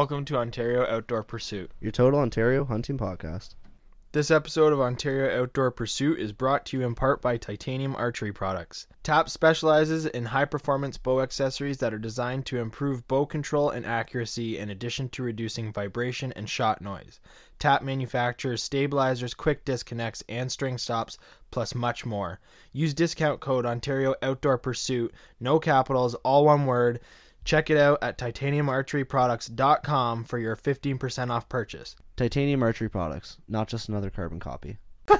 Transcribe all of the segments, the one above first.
Welcome to Ontario Outdoor Pursuit. Your Total Ontario Hunting Podcast. This episode of Ontario Outdoor Pursuit is brought to you in part by Titanium Archery Products. TAP specializes in high performance bow accessories that are designed to improve bow control and accuracy in addition to reducing vibration and shot noise. TAP manufactures stabilizers, quick disconnects, and string stops, plus much more. Use discount code Ontario Outdoor Pursuit, no capitals, all one word. Check it out at titaniumarcheryproducts.com for your 15% off purchase. Titanium Archery Products, not just another carbon copy.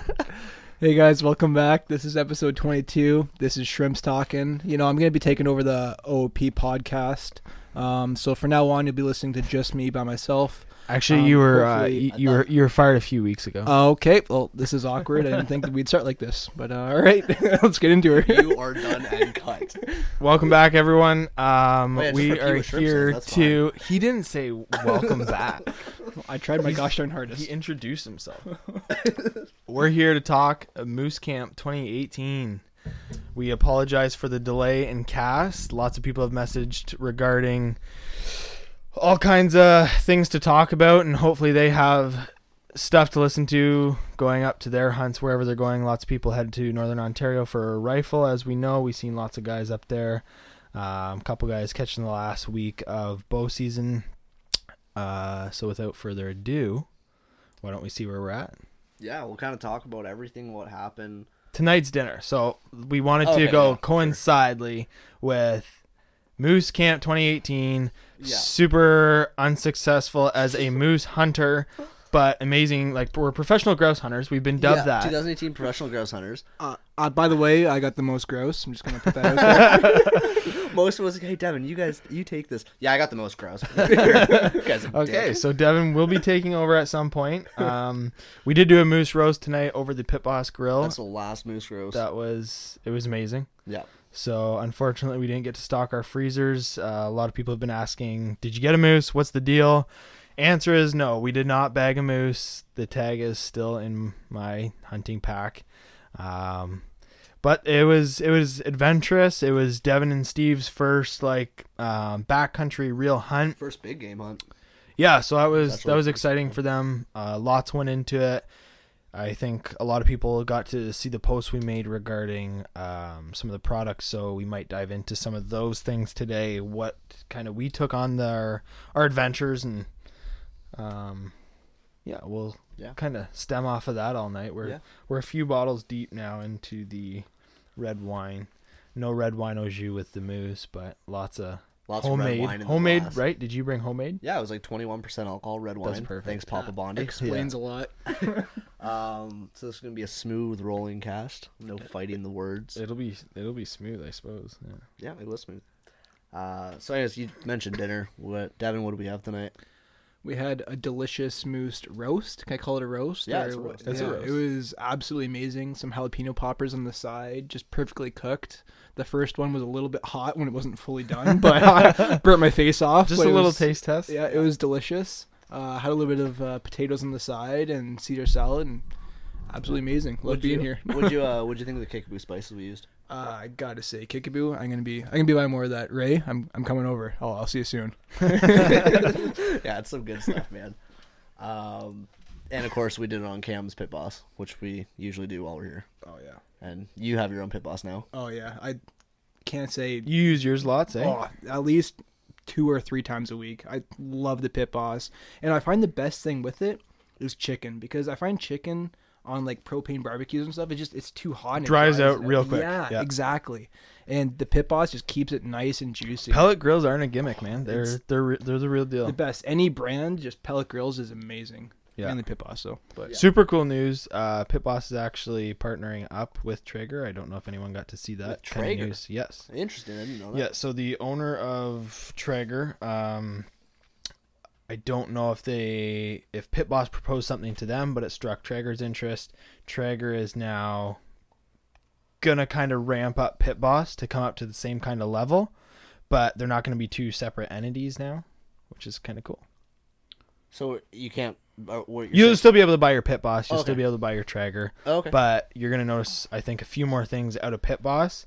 Hey guys, welcome back. This is episode 22. This is Shrimps talking. You know, I'm going to be taking over the OOP podcast. Um, so for now on, you'll be listening to just me by myself. Actually, Um, you were uh, you, you were you were fired a few weeks ago. Okay, well, this is awkward. I didn't think that we'd start like this, but uh, all right, let's get into it. You are done and cut. welcome back, everyone. Um, Oh, yeah, we are here says, that's to. He didn't say welcome back. I tried my gosh darn hardest. He introduced himself. We're here to talk uh, Moose Camp 2018. We apologize for the delay in cast. Lots of people have messaged regarding all kinds of things to talk about, and hopefully they have stuff to listen to going up to their hunts wherever they're going. Lots of people head to Northern Ontario for a rifle, as we know. We've seen lots of guys up there. Um, a couple guys catching the last week of bow season. Uh, so without further ado, why don't we see where we're at? Yeah, we'll kind of talk about everything, what happened. Tonight's dinner. So we wanted to go yeah, sure. with Moose Camp 2018. Yeah. Super unsuccessful as a moose hunter, but amazing. Like we're professional grouse hunters. We've been dubbed yeah, that. 2018 Professional Grouse Hunters. Uh, uh, by the way, I got the most gross. I'm just going to put that out there. Most was like, hey, Devin, you guys, you take this. Yeah, I got the most grouse. you guys are Okay, dick. so Devin will be taking over at some point. Um, we did do a moose roast tonight over the Pit Boss Grill. That's the last moose roast. That was it was amazing. yeah. So unfortunately, we didn't get to stock our freezers. Uh, a lot of people have been asking, "Did you get a moose? What's the deal?" Answer is no. We did not bag a moose. The tag is still in my hunting pack. Um, but it was it was adventurous. It was Devin and Steve's first like um, backcountry real hunt. First big game hunt. Yeah, so that was That's that was exciting for them. Uh, lots went into it. I think a lot of people got to see the posts we made regarding um, some of the products, so we might dive into some of those things today. What kind of we took on our our adventures, and um, yeah, we'll Yeah. kind of stem off of that all night. We're Yeah. we're a few bottles deep now into the red wine. No red wine au jus with the moose, but lots of Lots of homemade. red wine homemade, glass. right? Did you bring homemade? Yeah, it was like 21% alcohol red wine. That's perfect. Thanks, Papa Bondi. Explains a lot. Um, so this is gonna be a smooth rolling cast. No fighting the words. It'll be it'll be smooth, I suppose. Yeah. Yeah, it was smooth. Uh, so anyways, you mentioned dinner. What, Devin? What do we have tonight? We had a delicious moose roast. Can I call it a roast? Yeah, Or it's a what- roast. It's a yeah, roast. It was absolutely amazing. Some jalapeno poppers on the side, just perfectly cooked. The first one was a little bit hot when it wasn't fully done, but I burnt my face off. Just a little was- taste test. Yeah, it was delicious. Uh, had a little bit of uh, potatoes on the side and Caesar salad, and absolutely amazing. Love What'd being you, here. What'd you uh, What'd you think of the kickaboo spices we used? Uh, I gotta say, Kickaboo, I'm gonna be, I'm gonna be buying more of that. Ray, I'm, I'm coming over. I'll, I'll see you soon. yeah, it's some good stuff, man. Um, and of course, we did it on Cam's Pit Boss, which we usually do while we're here. Oh yeah. And you have your own Pit Boss now. Oh yeah. I can't say You use yours lots, eh? Oh, at least two or three times a week. I love the pit boss, and I find the best thing with it is chicken because I find chicken on like propane barbecues and stuff. It just it's too hot. And it Dries out real quick. Yeah, Yeah. exactly. And the pit boss just keeps it nice and juicy. Pellet grills aren't a gimmick, man. They're It's- they're re- they're the real deal. the best. Any brand, just pellet grills is amazing. Yeah. Mainly pit boss, so but Super cool news. Uh, Pit Boss is actually partnering up with Traeger. I don't know if anyone got to see that With Traeger? news. Yes. Interesting. I didn't know that. Yeah. So the owner of Traeger, um, I don't know if they if Pit Boss proposed something to them, but it struck Traeger's interest. Traeger is now gonna kind of ramp up Pit Boss to come up to the same kind of level, but they're not gonna be two separate entities now, which is kind of cool. So you can't. Uh, what you're You'll saying- still be able to buy your Pit Boss. You'll still be able to buy your Traeger. Okay. But you're gonna notice, I think, a few more things out of Pit Boss.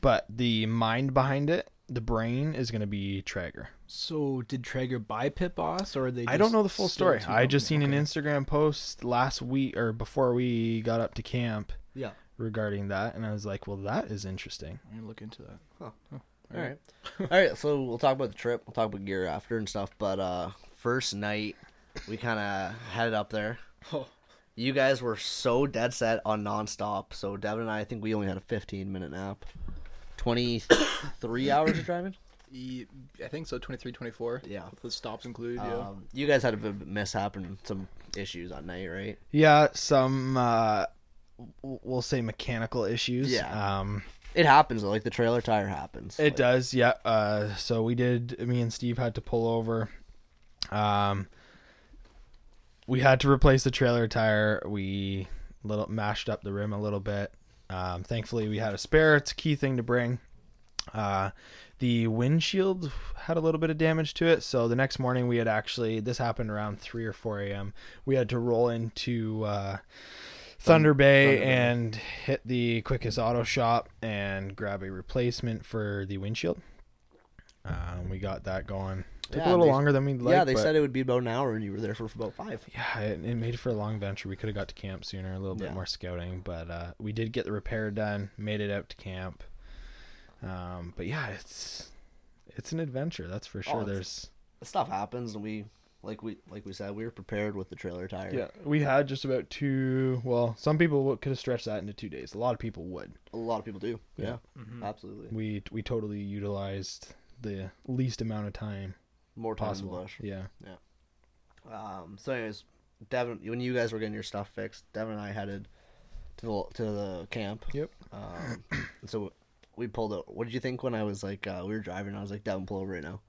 But the mind behind it the brain is going to be Traeger. So did Traeger buy Pit Boss, or they? I don't know the full story. I just seen company? an Instagram post last week or before we got up to camp Yeah. regarding that, and I was like, "Well, that is interesting." I'm gonna look into that. All right. All right. So we'll talk about the trip. We'll talk about gear after and stuff. But uh, first night, we kind of headed up there. Oh. You guys were so dead set on nonstop. So Devin and I, I think we only had a 15 minute nap. 23 hours of driving. I think so. 23, 24. Yeah. With the stops included. Yeah. Um, you guys had a bit of a mishap and some issues on night, right? Yeah, some uh, we'll say mechanical issues. Yeah. Um, It happens though. Like the trailer tire happens. It Like, does, yeah. Uh, so we did. Me and Steve had to pull over. Um, we had to replace the trailer tire. We little mashed up the rim a little bit. Um, thankfully, we had a spare. It's a key thing to bring. Uh, the windshield had a little bit of damage to it. So the next morning, we had actually this happened around three or four a.m. We had to roll into uh, Thunder Bay Thunder Bay. and hit the quickest auto shop and grab a replacement for the windshield. Um, we got that going. Took Yeah, a little they- longer than we'd like. yeah, they but- said it would be about an hour, and you were there for about five. yeah, it, it made it for a long venture. We could have got to camp sooner, a little bit Yeah. more scouting, but uh, we did get the repair done. Made it out to camp. Um, but yeah, it's it's an adventure, that's for sure. Oh, There's Stuff happens, and we, like we, like we said, we were prepared with the trailer tire. yeah, we had just about two. Well, some people could have stretched that into two days. A lot of people would. A lot of people do. Yeah, Mhm. absolutely. We we totally utilized the least amount of time More time possible. bush. Yeah. Um, so, anyways, Devin, when you guys were getting your stuff fixed, Devin and I headed to the to the camp. Yep. Um, so we pulled out. What did you think when I was like, uh, we were driving? I was like, Devin, pull over right now.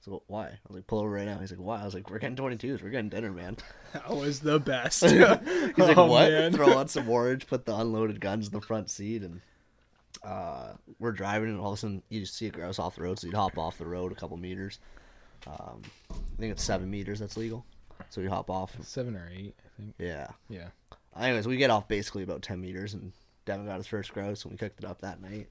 So why? I was like, pull over right now. He's like, why? I was like, we're getting 22s. We're getting dinner, man. That was the best. He's like, Oh, what? man. Throw on some orange, put the unloaded guns in the front seat, and uh, we're driving, and all of a sudden you just see a grouse off the road, so you'd hop off the road a couple meters. Um, I think it's seven meters that's legal, so we hop off. Seven or eight, I think. Yeah. Yeah. Anyways, we get off basically about ten meters, and Devin got his first grouse, and we cooked it up that night.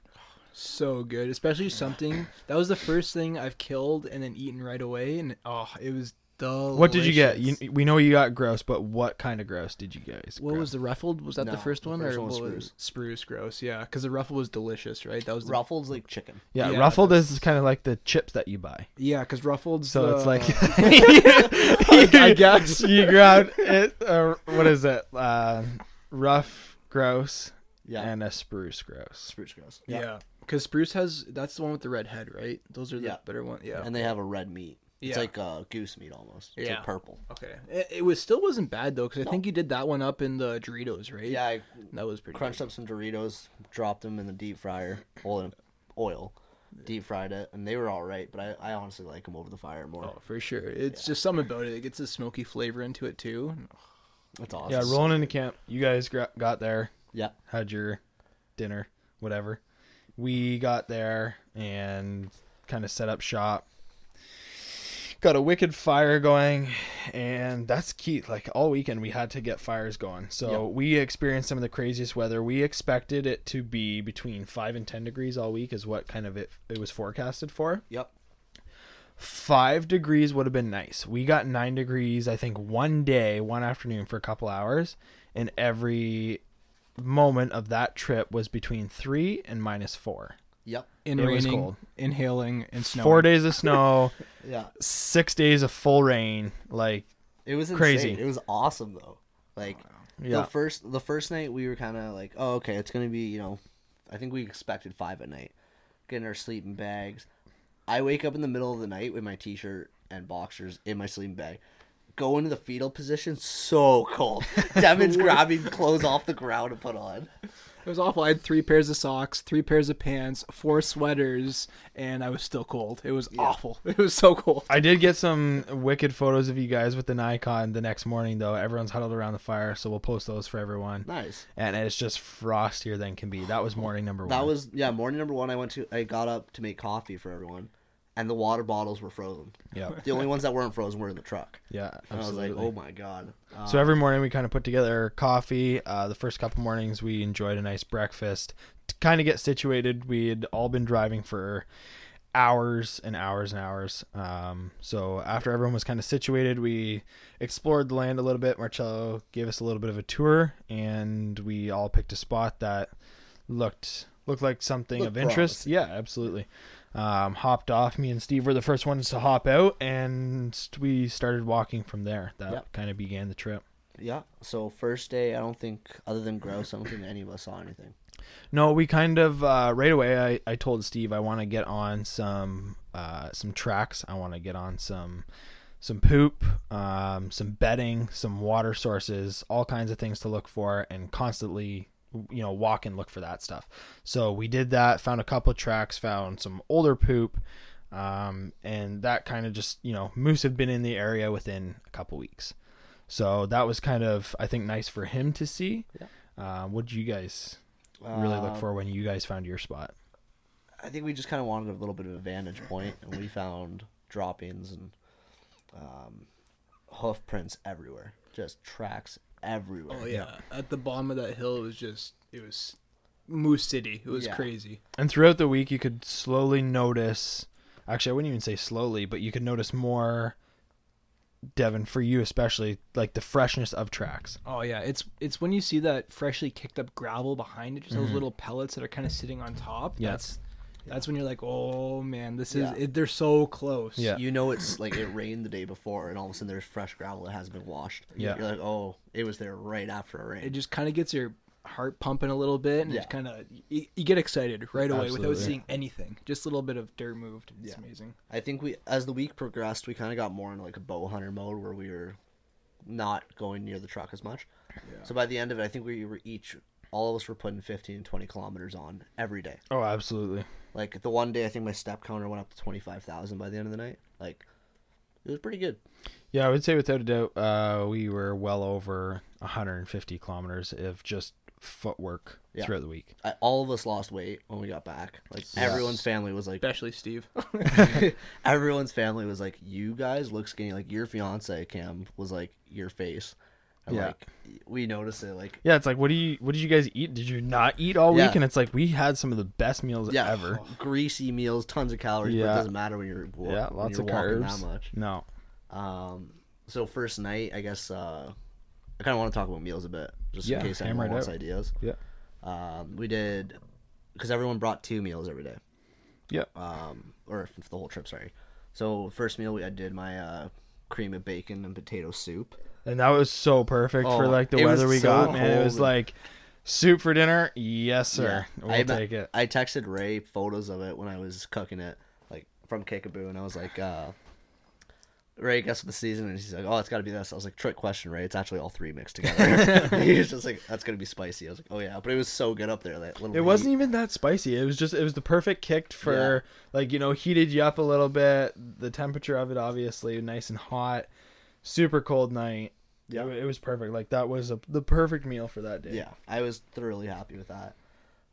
so good, especially something that was the first thing I've killed and then eaten right away, and oh, it was delicious. What did you get? You, we know you got gross, but what kind of gross did you guys? What grab? was the ruffled? Was that the No, first the one, first or one was what spruce. spruce grouse? Yeah, because the ruffled was delicious, right? That was the, Ruffled's like chicken. Yeah, Yeah, ruffled that's- is kind of like the chips that you buy. yeah, because ruffled. So it's like I guess. you grab it. Uh, what is it? Uh, rough gross Yeah. and a spruce grouse. spruce grouse. yeah, because spruce has that's the one with the red head, right? Those are the Yeah. better one. Yeah. And they have a red meat. It's Yeah. like uh, goose meat almost. It's Yeah. like purple. okay. It, it was still wasn't bad though, because I No. think you did that one up in the Doritos, right? Yeah, I that was pretty. crunched good. up some Doritos, dropped them in the deep fryer, oil, oil, deep fried it, and they were all right. But I, I honestly like them over the fire more. Oh, for sure. It's just something about it. It gets a smoky flavor into it too. That's awesome. Yeah, rolling into camp. You guys got there, Yeah, had your dinner, whatever. We got there and kind of set up shop. Got a wicked fire going, and that's key. Like all weekend, we had to get fires going. So Yep. we experienced some of the craziest weather. We expected it to be between five and ten degrees all week, is what kind of it it was forecasted for. Yep. Five degrees would have been nice. We got nine degrees, I think, one day, one afternoon for a couple hours, and every moment of that trip was between three and minus four. Yep. In It was raining, cold. inhaling, and snowing. Four days of snow, Yeah. six days of full rain. Like, It was insane. Crazy. It was awesome though. Like yeah, the first the first night we were kind of like, oh okay, it's gonna be you know, I think we expected five at night, getting our sleeping bags. I wake up in the middle of the night with my t-shirt and boxers in my sleeping bag. Go into the fetal position, so cold. Devin's grabbing clothes off the ground to put on. It was awful. I had three pairs of socks, three pairs of pants, four sweaters, and I was still cold. It was awful. It was so cold. I did get some wicked photos of you guys with the Nikon the next morning, though. Everyone's huddled around the fire, so we'll post those for everyone. Nice. And it's just frostier than can be. That was morning number one. That was yeah. Morning number one, I went to. I got up to make coffee for everyone, and the water bottles were frozen. yeah, The only ones that weren't frozen were in the truck. yeah. And Absolutely. I was like, oh my god. So Um, every morning we kind of put together coffee. Uh, the first couple mornings we enjoyed a nice breakfast to kind of get situated. We had all been driving for hours and hours and hours. Um, so after everyone was kind of situated, we explored the land a little bit. Marcello gave us a little bit of a tour, and we all picked a spot that looked looked like something Looked of interest. promising. Yeah, absolutely. Um, hopped off. Me and Steve were the first ones to hop out, and we started walking from there. That Yep. kind of began the trip. Yeah. So first day, I don't think, other than grouse, I don't think any of us saw anything. No, we kind of uh, right away. I, I told Steve I want to get on some uh, some tracks. I want to get on some some poop, um, some bedding, some water sources, all kinds of things to look for, and constantly you know walk and look for that stuff. So we did that. Found a couple of tracks. Found some older poop. Um, and that kind of just you know moose had been in the area within a couple weeks, so that was kind of I think nice for him to see. Yeah. Uh, what did you guys really look Uh, for when you guys found your spot. I think we just kind of wanted a little bit of a vantage point, and we found droppings and um, hoof prints everywhere, just tracks everywhere. Oh yeah. At the bottom of that hill, it was just it was Moose City. It was Yeah. crazy. And throughout the week, you could slowly notice. Actually, I wouldn't even say slowly, but you could notice more. Devin, for you especially, like the freshness of tracks. Oh yeah, it's it's when you see that freshly kicked up gravel behind it, just those Mhm. little pellets that are kind of sitting on top. Yeah. That's that's when you're like, oh man, this is Yeah. it, they're so close. Yeah. You know it's like it rained the day before, and all of a sudden there's fresh gravel that hasn't been washed. Yeah. You're like, oh, it was there right after a rain. it just kind of gets your heart pumping a little bit, and Yeah. it's kind of you, you get excited right away Absolutely. without seeing anything. Just a little bit of dirt moved. It's Yeah. amazing. I think we, as the week progressed, we kind of got more into like a bow hunter mode where we were not going near the truck as much. So by the end of it, I think we were each, all of us were putting 15, 20 kilometers on every day. Oh, absolutely. Like the one day, I think my step counter went up to 25,000 by the end of the night. Like, it was pretty good. Yeah, I would say without a doubt, uh, we were well over 150 kilometers of just footwork Yeah. throughout the week. I, all of us lost weight when we got back. Like everyone's family was like, Especially Steve. everyone's family was like, "You guys look skinny." Like your fiance Cam was like your face. And Yeah. like we notice it. Like Yeah, it's like, what do you, what did you guys eat? Did you not eat all week? Yeah. And it's like we had some of the best meals yeah, ever. greasy meals, tons of calories. But it doesn't matter when you're wa- Yeah, lots you're of carbs. that much. No. Um, so first night, I guess uh, I kind of want to talk about meals a bit, just Yeah, in case anyone it wants out. ideas. Yeah. Um, we did because everyone brought two meals every day. Yeah. Um, or the whole trip, sorry. So first meal, we I did my uh, cream of bacon and potato soup. And that was so perfect for Oh, like the it was weather we so got, man. It was like soup for dinner. Yes, sir. Yeah. We'll I, take it. I texted Ray photos of it when I was cooking it, like from Kickaboo, and I was like, uh, Ray, guess what the season? And he's like, oh, it's got to be this. I was like, trick question, Ray. It's actually all three mixed together. he was just like, that's gonna be spicy. I was like, oh yeah, but it was so good up there. That little. It wasn't even that spicy. It was just it was the perfect kick for like you know heated you up a little bit. The temperature of it obviously nice and hot. Super cold night. Yeah. it, it was perfect. Like that was a, the perfect meal for that day. Yeah, I was thoroughly happy with that.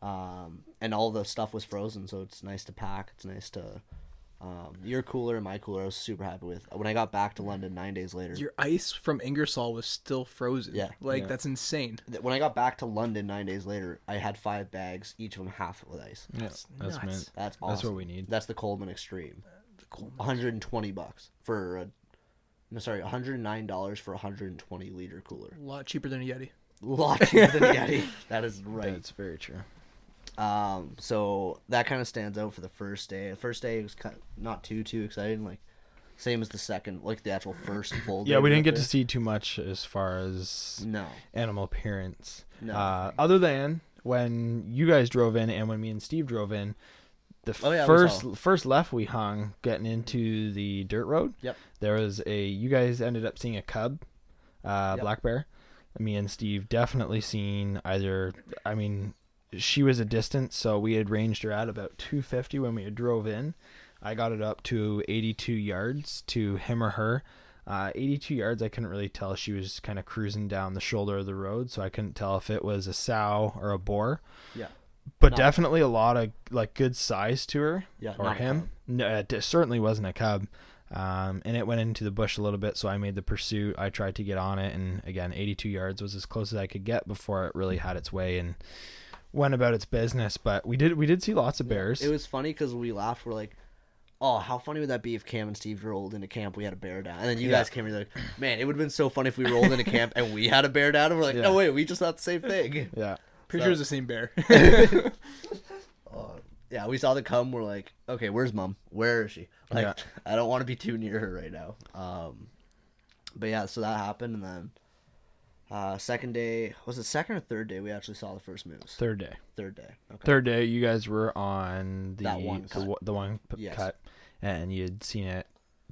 Um, and all the stuff was frozen, so it's nice to pack. It's nice to. Um, your cooler and my cooler, I was super happy with. When I got back to London nine days later, Your ice from Ingersoll was still frozen. Yeah. Like Yeah. that's insane. when I got back to London nine days later, I had five bags, each of them half with ice. yeah, That's that's nuts. meant. That's awesome. That's what we need. That's the Coleman Extreme. The cold 120 bucks for a. No, sorry, 109 dollars for a 120 liter cooler. a lot cheaper than a Yeti. A lot cheaper than a Yeti. That is right. That's very true. Um, so that kind of stands out for the first day. The first day was kind not too too exciting, like same as the second, like the actual first full. Yeah, we didn't up get to see too much as far as No, animal appearance. no. Uh, other than when you guys drove in and when me and Steve drove in, the Oh, yeah, first first left we hung getting into the dirt road. Yep. There was a you guys ended up seeing a cub, uh, Yep. black bear. Me and Steve definitely seen either. I mean, she was a distance, so we had ranged her at about 250 when we had drove in. I got it up to 82 yards to him or her. Uh, 82 yards, I couldn't really tell. She was kind of cruising down the shoulder of the road, so I couldn't tell if it was a sow or a boar. Yeah. But Not- definitely a lot of like good size to her yeah, or him. No, it certainly wasn't a cub. Um, and it went into the bush a little bit, so I made the pursuit. I tried to get on it, and again, 82 yards was as close as I could get before it really had its way and went about its business. But we did we did see lots of bears. It was funny because we laughed. We're like, oh, how funny would that be if Cam and Steve rolled into camp, we had a bear down, and then you Yeah. guys came and you're like, man, it would have been so funny if we rolled into camp and we had a bear down, and we're like, no Yeah. wait, we just thought the same thing. Yeah. Pretty So- sure it's the same bear. Uh, yeah, we saw the come. We're like, okay, where's mom? Where is she? Like, Yeah. I don't want to be too near her right now. Um, but yeah, so that happened, and then uh, second day was it second or third day? We actually saw the first moose. Third day. Third day. Okay. Third day, you guys were on the That one the, cut. the one p- Yes. cut, and you had seen it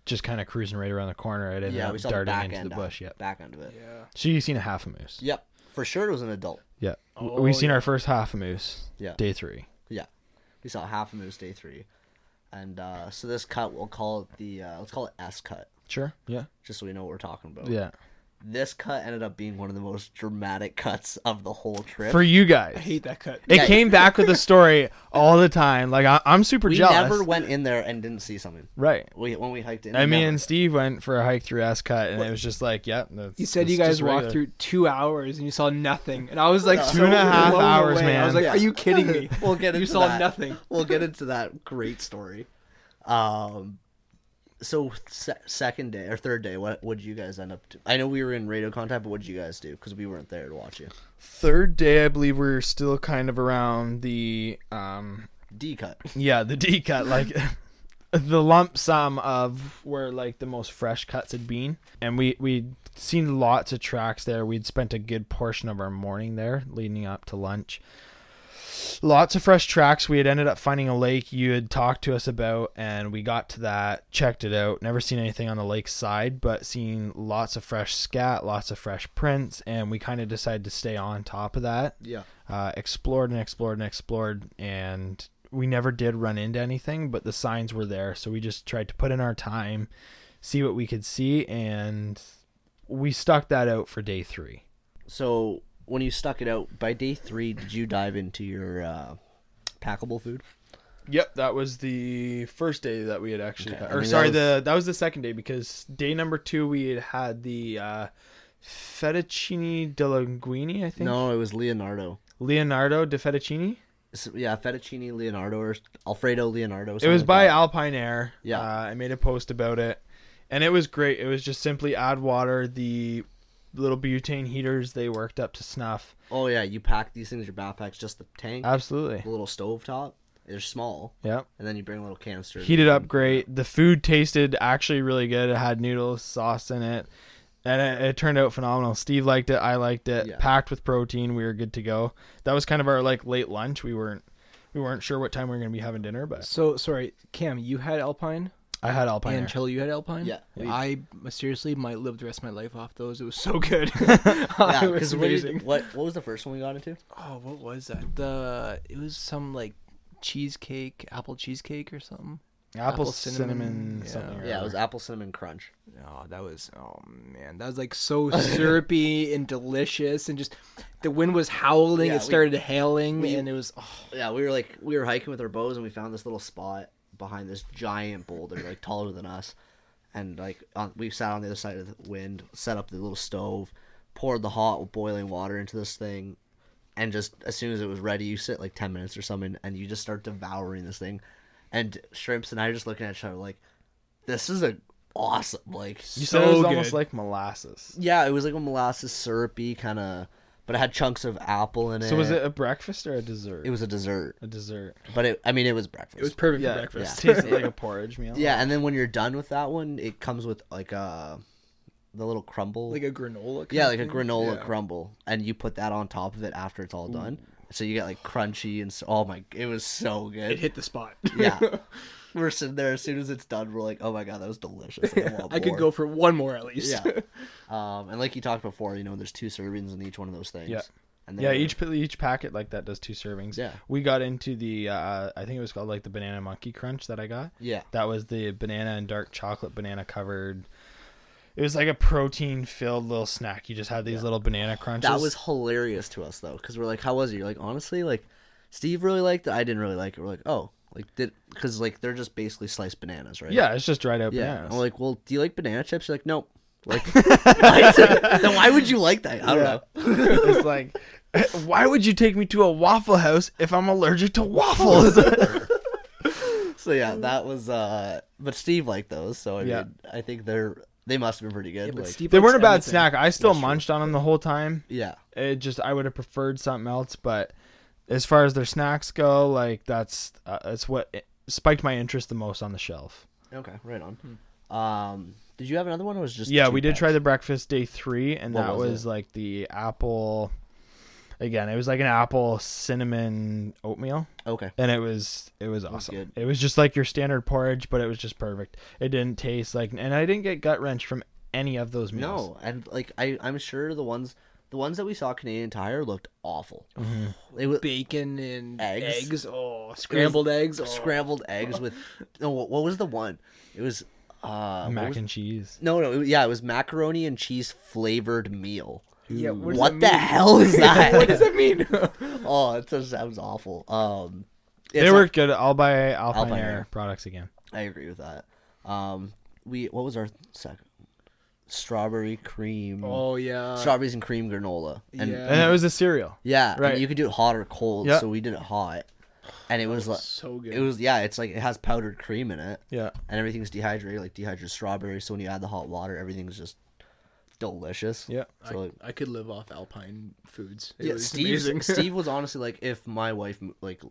just kind of cruising right around the corner. It ended Yeah, up we saw the darting back into end the bush. Yep. Back end of it. yeah. So you seen a half a moose. Yep. For sure, it was an adult. Yeah. Oh, we seen yeah. our first half a moose. Yeah. Day three. Yeah, We saw half a moose day three, and uh, so this cut we'll call it the uh, let's call it S cut, Sure. Yeah. just so we know what we're talking about. Yeah. This cut ended up being one of the most dramatic cuts of the whole trip. For you guys. I hate that cut. It Yeah. came back with a story all the time. Like I, I'm super jealous. we jealous. never went in there and didn't see something. right. We when we hiked in. I mean, never. and Steve went for a hike through S Cut, and it was just like, yeah. that's- You said you guys just walked regular. through two hours and you saw nothing, and I was like, No. so Two and a half blown hours, away. I was man. like, are you kidding me? we'll get into you saw that. nothing. We'll get into that great story. Um, so se- second day or third day, what did you guys end up? To? I know we were in radio contact, but what did you guys do? Because we weren't there to watch you. Third day, I believe we are still kind of around the, um, D cut. yeah, the D cut, like the lump sum of where like the most fresh cuts had been, and we we'd seen lots of tracks there. We'd spent a good portion of our morning there, leading up to lunch. Lots of fresh tracks. We had ended up finding a lake you had talked to us about, and we got to that, checked it out. Never seen anything on the lake side, but seen lots of fresh scat, lots of fresh prints, and we kind of decided to stay on top of that Yeah. uh, explored and explored and explored and we never did run into anything but the signs were there so we just tried to put in our time see what we could see and we stuck that out for day three So when you stuck it out by day three, did you dive into your uh, packable food? yep that was the first day that we had actually Okay, I or mean, sorry that was- the that was the second day because day number two we had had the uh fettuccine de linguine i think No, it was Leonardo. leonardo de fettuccine Yeah, fettuccine Leonardo or Alfredo Leonardo. It was like by that. Alpine Air. Yeah. Uh, I made a post about it, and it was great. It was just simply add water. The little butane heaters they worked up to snuff. Oh yeah, you pack these things in your backpacks, just the tank, Absolutely. the little stove top. They're small, Yep. and then you bring a little canister. Heated up great. The food tasted actually really good. It had noodles, sauce in it, and it, it turned out phenomenal. Steve liked it. I liked it. Yeah. Packed with protein. We were good to go. That was kind of our like late lunch. We weren't we weren't sure what time we were gonna be having dinner, but So sorry, Cam, you had Alpine, I had Alpine and Air. You had Alpine. Yeah. I seriously might live the rest of my life off those. It was so good. yeah, it was because amazing. what what was the first one we got into? Oh, what was that? The it was some like cheesecake, apple cheesecake or something. Apple, apple cinnamon, cinnamon, something. or Yeah, it was apple cinnamon crunch. Oh, that was oh man, that was like so syrupy and delicious, and just the wind was howling. Yeah, it we- started hailing, we- and it was oh, Yeah, we were like we were hiking with our bows and we found this little spot behind this giant boulder, like taller than us, and like on, we sat on the other side of the wind, set up the little stove, poured the hot boiling water into this thing, and just as soon as it was ready, you sit like ten minutes or something, and you just start devouring this thing, and shrimps and I are just looking at each other like, this is a awesome like. You said it was so almost like molasses. Yeah, it was like a molasses syrupy kind of, but it had chunks of apple in it. So was it a breakfast or a dessert? It was a dessert, a dessert. but it. I mean, it was breakfast. it was perfect Yeah, for breakfast. It tasted like a porridge meal. Yeah, and then when you're done with that one, it comes with like a the little crumble. like a granola. kind yeah, like a granola Yeah. crumble, and you put that on top of it after it's all done. So you get like crunchy and so, oh my, it was so good. It good. hit the spot. yeah, we're sitting there as soon as it's done. We're like, oh my god, that was delicious. Like, I, I could go for one more at least. Yeah, um, and like you talked before, you know, there's two servings in each one of those things. Yeah. and Yeah, each each packet like that does two servings. Yeah. We got into the uh, I think it was called like the banana monkey crunch that I got. yeah, That was the banana and dark chocolate banana covered. It was like a protein filled little snack. You just had these little banana crunches. that was hilarious to us though, because we're like, how was it? You're like, honestly, like, Steve really liked it. I didn't really like it. We're like, oh, like did because like they're just basically sliced bananas, right? yeah, it's just dried out Yeah. bananas. I'm like, well, do you like banana chips? You're like, nope. Like, then why would you like that? I don't know. it's like, why would you take me to a waffle house if I'm allergic to waffles? so yeah, that was. uh But Steve liked those, so I Yeah. mean, I think they're they must have been pretty good. Yeah, but like, Steve They weren't a bad everything. snack. I still That's true. munched on them the whole time. yeah, It just I would have preferred something else, but as far as their snacks go, like that's uh, that's what spiked my interest the most on the shelf. okay, right on. Hmm. Um, did you have another one? Or was it just yeah, two we did packs? try the breakfast day three, and What that was was, like the apple. Again, it was like an apple cinnamon oatmeal, Okay, and it was it was was awesome. good. It was just like your standard porridge, but it was just perfect. It didn't taste like, and I didn't get gut wrench from any of those meals. no, and like I, I'm sure the ones, the ones that we saw Canadian Tire looked awful. Mm-hmm. They were Bacon and Eggs. eggs. Oh, scrambled eggs. Oh. scrambled eggs with. No, what, what was the one? It was. Uh, what mac was- and cheese. no, no, it- yeah, it was macaroni and cheese flavored meal. Yeah, what does What that the mean? hell is that? what does that mean? oh, it just sounds awful. Um, They it's were good. I'll buy Alpine, Alpine Air, Air. products again. I agree with that. Um, we what was our second? Strawberry cream. oh yeah. Strawberries and cream granola. And Yeah. And it was a cereal. yeah, Right. and you could do it hot or cold. Yeah. So we did it hot, and it was like so good. it was yeah. It's like it has powdered cream in it, Yeah. and everything's dehydrated, like dehydrated strawberries. So when you add the hot water, everything's just delicious. Yeah. So like, I, I could live off Alpine foods. It yeah, was Steve. Steve was honestly like, if my wife like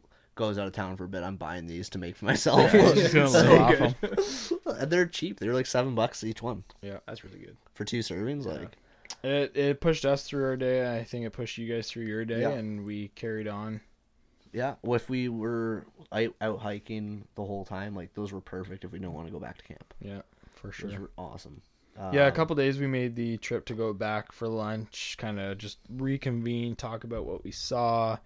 goes out of town for a bit, I'm buying these to make for myself. Just gonna So live off good. 'em. and they're cheap. They're like seven bucks each one Yeah, That's really good. for two servings. Like It it pushed us through our day. I think it pushed you guys through your day, Yeah. and we carried on. yeah, well, if we were out, out hiking the whole time, like those were perfect. If we don't want to go back to camp, Yeah, for those sure. were awesome. Yeah, a Um, couple days we made the trip to go back for lunch, kind of just reconvene, talk about what we saw,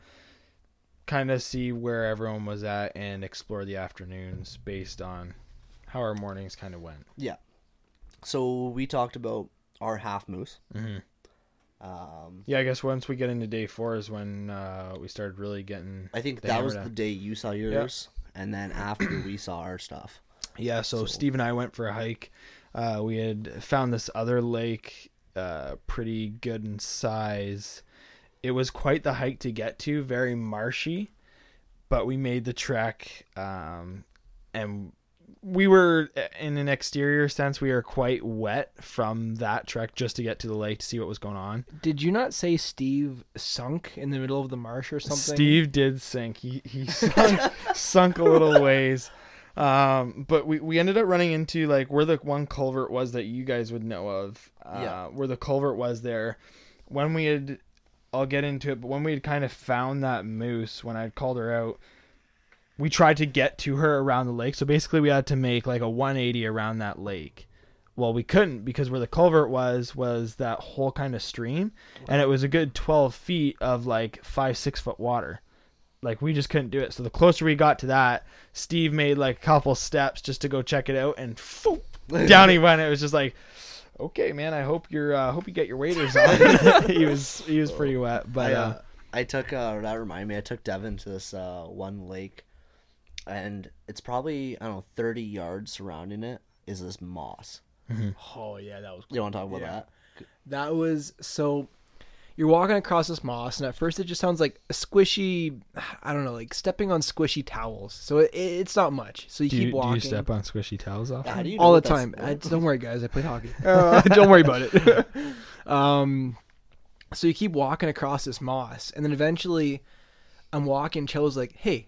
kind of see where everyone was at, and explore the afternoons based on how our mornings kind of went. Yeah. So we talked about our half moose. hmm Um, Yeah, I guess once we get into day four is when uh, we started really getting. I think that was hammer the day you saw yours, and then after we saw our stuff. Yeah, so, So- Steve and I went for a hike. Uh, we had found this other lake, uh, pretty good in size. It was quite the hike to get to, very marshy, but we made the trek. Um, and we were, in an exterior sense, we are quite wet from that trek just to get to the lake to see what was going on. Did you not say Steve sunk in the middle of the marsh or something? Steve did sink. He he sunk, sunk a little ways. Um, but we, we ended up running into like where the one culvert was that you guys would know of. Uh, Yeah. Where the culvert was there. When we had, I'll get into it, but when we had kind of found that moose, when I called her out, we tried to get to her around the lake. So basically, we had to make like a 180 around that lake. Well, we couldn't because where the culvert was was that whole kind of stream, and it was a good 12 feet of like five six foot water. Like we just couldn't do it. So the closer we got to that, Steve made like a couple steps just to go check it out, and phoop, down he went. It was just like, okay, man. I hope you're. Uh, hope you get your waders on. he was he was pretty wet, but I, uh, uh, I took uh, that reminded me. I took Devin to this uh, one lake, and it's probably I don't know thirty yards surrounding it is this moss. Oh yeah, that was. You want to talk about Yeah. that? That was so. You're walking across this moss, and at first it just sounds like a squishy. I don't know, like stepping on squishy towels. So it, it's not much. So you do keep you, do walking you step on squishy towels off? How do you know all the time. I, don't worry, guys. I play hockey. Uh, don't worry about it. um, so you keep walking across this moss, and then eventually, I'm walking. Cho's like, "Hey,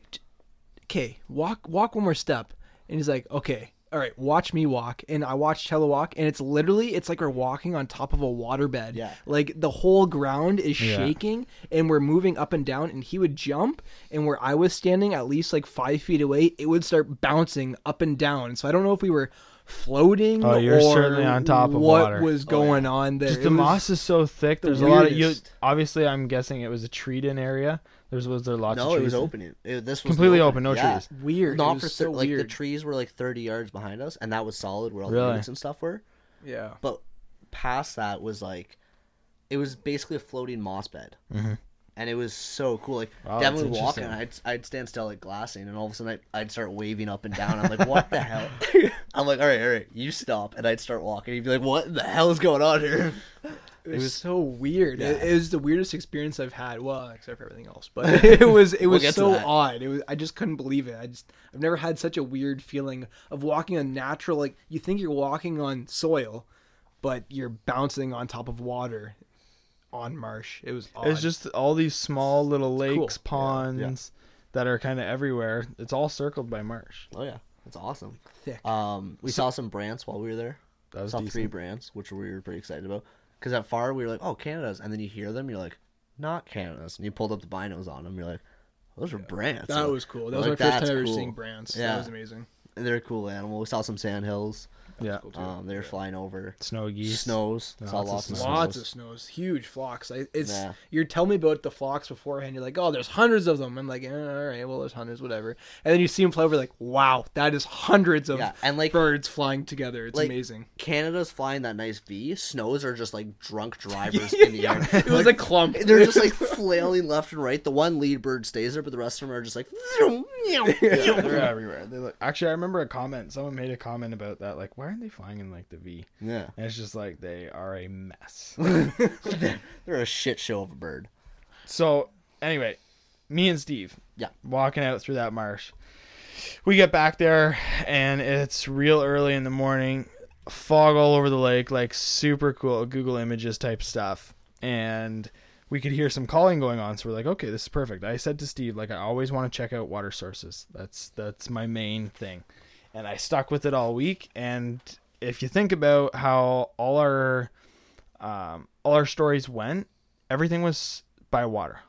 okay, walk, walk one more step," and he's like, "Okay." All right, watch me walk, and I watch Cello walk, and it's literally it's like we're walking on top of a waterbed. Yeah. like the whole ground is Yeah. shaking, and we're moving up and down. And he would jump, and where I was standing, at least like five feet away, it would start bouncing up and down. So I don't know if we were floating. Oh, you're or certainly on top of what water. was Oh, going on there. Just It the was- moss is so thick. the There's a lot of you. weirdest. Obviously, I'm guessing it was a treed in area. There's was there lots of No, trees? it was there? open. It, it- this was Completely the open, no yeah. trees. weird. Not it was for so thir- like the trees were like thirty yards behind us, and that was solid where all Really? the roots and stuff were. yeah. But past that was like, it was basically a floating moss bed, Mhm. and it was so cool. Like wow, Devin would walk, and I'd. I'd stand still like glassing, and all of a sudden I'd, I'd start waving up and down. I'm like, what the hell? I'm like, all right, all right, you stop, and I'd start walking. He'd be like, what the hell is going on here? It was, was- so weird. It, Yeah. it was the weirdest experience I've had. Well, except for everything else, but it was it We'll was so odd. It was I just couldn't believe it. I just I've never had such a weird feeling of walking on natural. Like you think you're walking on soil, but you're bouncing on top of water on marsh. It was. Odd. It's just all these small little It's cool. lakes, ponds that are kind of everywhere. It's all circled by marsh. Oh yeah, that's awesome. thick. Um, we saw some brants while we were there. That was saw three decent. brants, which we were pretty excited about. Because at far we were like, oh, Canada's, and then you hear them, you're like, not Canada's, and you pulled up the binos on them, you're like, those are brants. that was cool. That was like, my first time ever seeing brants. Yeah. That was amazing. And They're a cool animal. We saw some sandhills. Yeah, Cool. Um, they were flying over. snow geese. Snows. Lots saw of lots of snows. snows. Lots of snows, huge flocks. I, it's Yeah. you're telling me about the flocks beforehand. You're like, oh, there's hundreds of them. I'm like, eh, all right, well, there's hundreds, whatever. And then you see them fly over, like, wow, that is hundreds of Yeah, and like birds flying together. It's like- amazing. Canada's flying that nice V. Snows are just like drunk drivers in the air. it was a clump. They're just like flailing left and right. The one lead bird stays there, but the rest of them are just like. Yeah, they're everywhere. They look. Actually, I remember a comment. Someone made a comment about that. Like, why aren't they flying in like the V? Yeah. And it's just like they are a mess. They're a shit show of a bird. So anyway, me and Steve, Yeah. walking out through that marsh. We get back there and it's real early in the morning, fog all over the lake, like super cool Google Images type stuff, and we could hear some calling going on. So we're like, okay, this is perfect. I said to Steve, like, I always want to check out water sources. That's that's my main thing, and I stuck with it all week. And if you think about how all our um, all our stories went, everything was by water,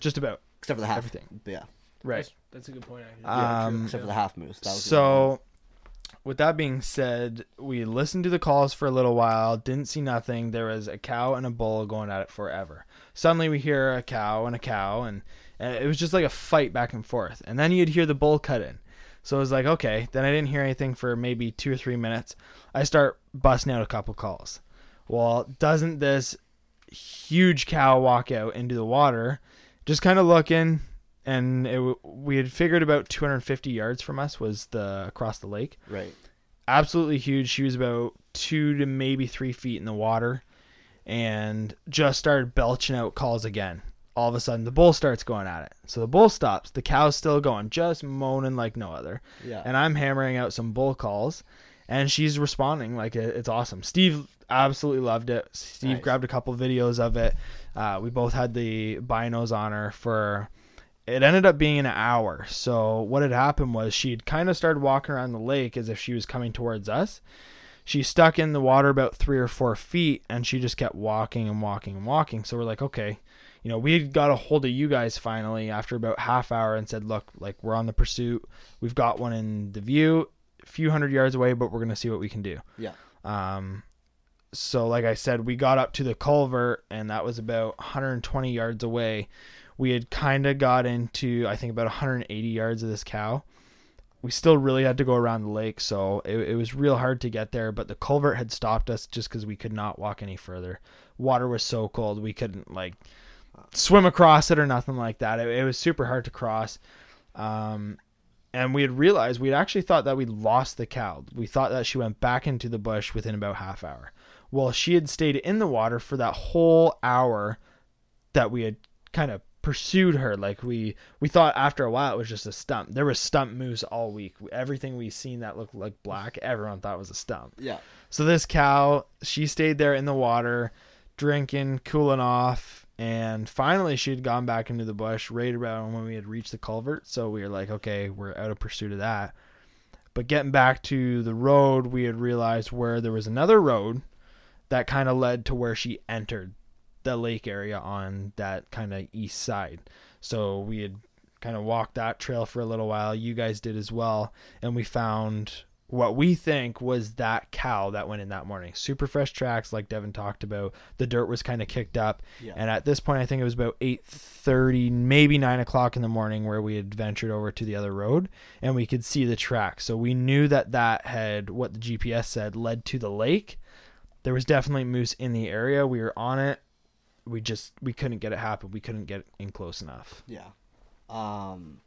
just about Except for the half. Everything. Yeah. right. That's, that's a good point. Actually. Yeah, Um, Except for the half moose. That was So, with that being said, we listened to the calls for a little while, didn't see nothing. There was a cow and a bull going at it forever. Suddenly, we hear a cow and a cow, and, and it was just like a fight back and forth. And then you'd hear the bull cut in. So it was like, okay. Then I didn't hear anything for maybe two or three minutes. I start busting out a couple calls. Well, doesn't this huge cow walk out into the water, just kind of looking, and it, we had figured about 250 yards from us was the across the lake. Right. Absolutely huge. She was about two to maybe three feet in the water, and just started belching out calls again. All of a sudden, the bull starts going at it. So the bull stops. The cow's still going, just moaning like no other Yeah. and I'm hammering out some bull calls, and she's responding like it's awesome. Steve absolutely loved it. Steve Nice. grabbed a couple videos of it. Uh, we both had the binos on her for. It ended up being an hour. So what had happened was she'd kind of started walking around the lake as if she was coming towards us. She stuck in the water about three or four feet, and she just kept walking and walking and walking. So we're like, okay, you know, we got a hold of you guys finally after about half hour and said, look, like we're on the pursuit. We've got one in the view, a few hundred yards away, but we're gonna see what we can do. Yeah. Um, so like I said, we got up to the culvert, and that was about 120 yards away. We had kind of got into, I think, about 180 yards of this cow. We still really had to go around the lake, so it, it was real hard to get there. But the culvert had stopped us just because we could not walk any further. Water was so cold, we couldn't like swim across it or nothing like that. It, it was super hard to cross. Um, and we had realized we'd actually thought that we'd lost the cow. We thought that she went back into the bush within about half hour. Well, she had stayed in the water for that whole hour that we had kind of pursued her. Like we we thought after a while it was just a stump. There was stump moose all week. Everything we seen that looked like black, everyone thought was a stump. Yeah. So this cow, she stayed there in the water, drinking, cooling off, and finally she had gone back into the bush right around when we had reached the culvert. So we were like, okay, we're out of pursuit of that. But getting back to the road, we had realized where there was another road that kind of led to where she entered the lake area on that kind of east side. So we had kind of walked that trail for a little while. You guys did as well, and we found what we think was that cow that went in that morning. Super fresh tracks, like Devin talked about. The dirt was kind of kicked up, Yeah. and at this point, I think it was about eight thirty, maybe nine o'clock in the morning, where we had ventured over to the other road, and we could see the track. So we knew that that had what the GPS said led to the lake. There was definitely moose in the area. We were on it. We just we couldn't get it happen. We couldn't get in close enough. Yeah. Um,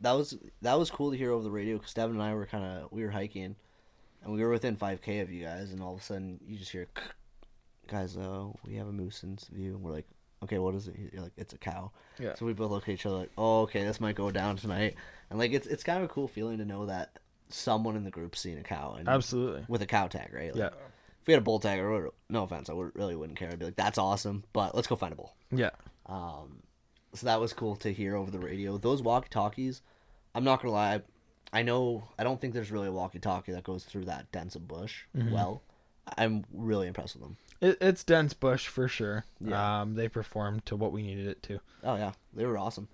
that was that was cool to hear over the radio because Devin and I were kind of we were hiking, and we were within five k of you guys, and all of a sudden you just hear, guys, uh, we have a moose in view. And we're like, okay, what is it? You're like, it's a cow. Yeah. So we both look at each other like, oh, okay, this might go down tonight. And like, it's it's kind of a cool feeling to know that someone in the group's seen a cow and Absolutely. with a cow tag, right? Like, Yeah. If we had a bull tag, would, no offense, I would, really wouldn't care. I'd be like, that's awesome, but let's go find a bull. Yeah. Um, so that was cool to hear over the radio. Those walkie talkies, I'm not gonna lie, I know I don't think there's really a walkie talkie that goes through that dense of bush Mm-hmm. well. I'm really impressed with them. It, it's dense bush for sure. Yeah. Um, they performed to what we needed it to. Oh yeah, they were awesome.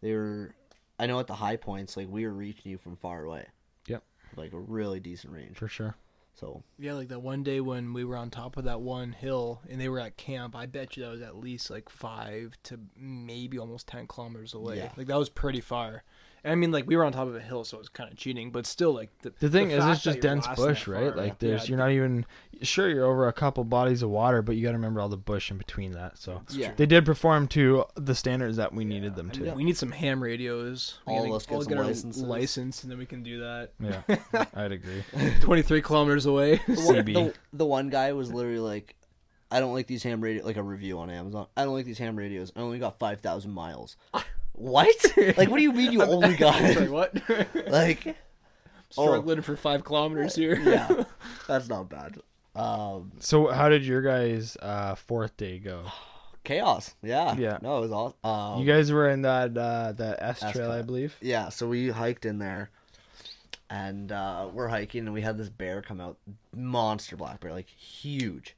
They were. I know at the high points, like we were reaching you from far away. Yep. Like a really decent range. For sure. So Yeah, like that one day when we were on top of that one hill and they were at camp, I bet you that was at least like five to maybe almost ten kilometers away. Yeah. Like that was pretty far. And I mean, like we were on top of a hill, so it was kind of cheating, but still, like the, The thing is, it's just dense bush, right? far, Like, there's yeah, you're not even sure you're over a couple bodies of water, but you got to remember all the bush in between that. So Yeah. they did perform to the standards that we needed them to. We need some ham radios. We All gotta- of us get all some our licenses. license, and then we can do that. Yeah, I'd agree. Twenty three kilometers away. the one, CB. the, the one guy was literally like, "I don't like these ham radio." Like a review on Amazon. I don't like these ham radios. I only got five thousand miles. What? Like, what do you mean you only got? Sorry, what? like, Struggling for five kilometers here. yeah, that's not bad. Um, So how did your guys' uh, fourth day go? chaos. Yeah. Yeah. No, it was awesome. Um, You guys were in that uh, that S trail, I believe. Yeah, so we hiked in there, and uh, we're hiking, and we had this bear come out, monster black bear, like huge,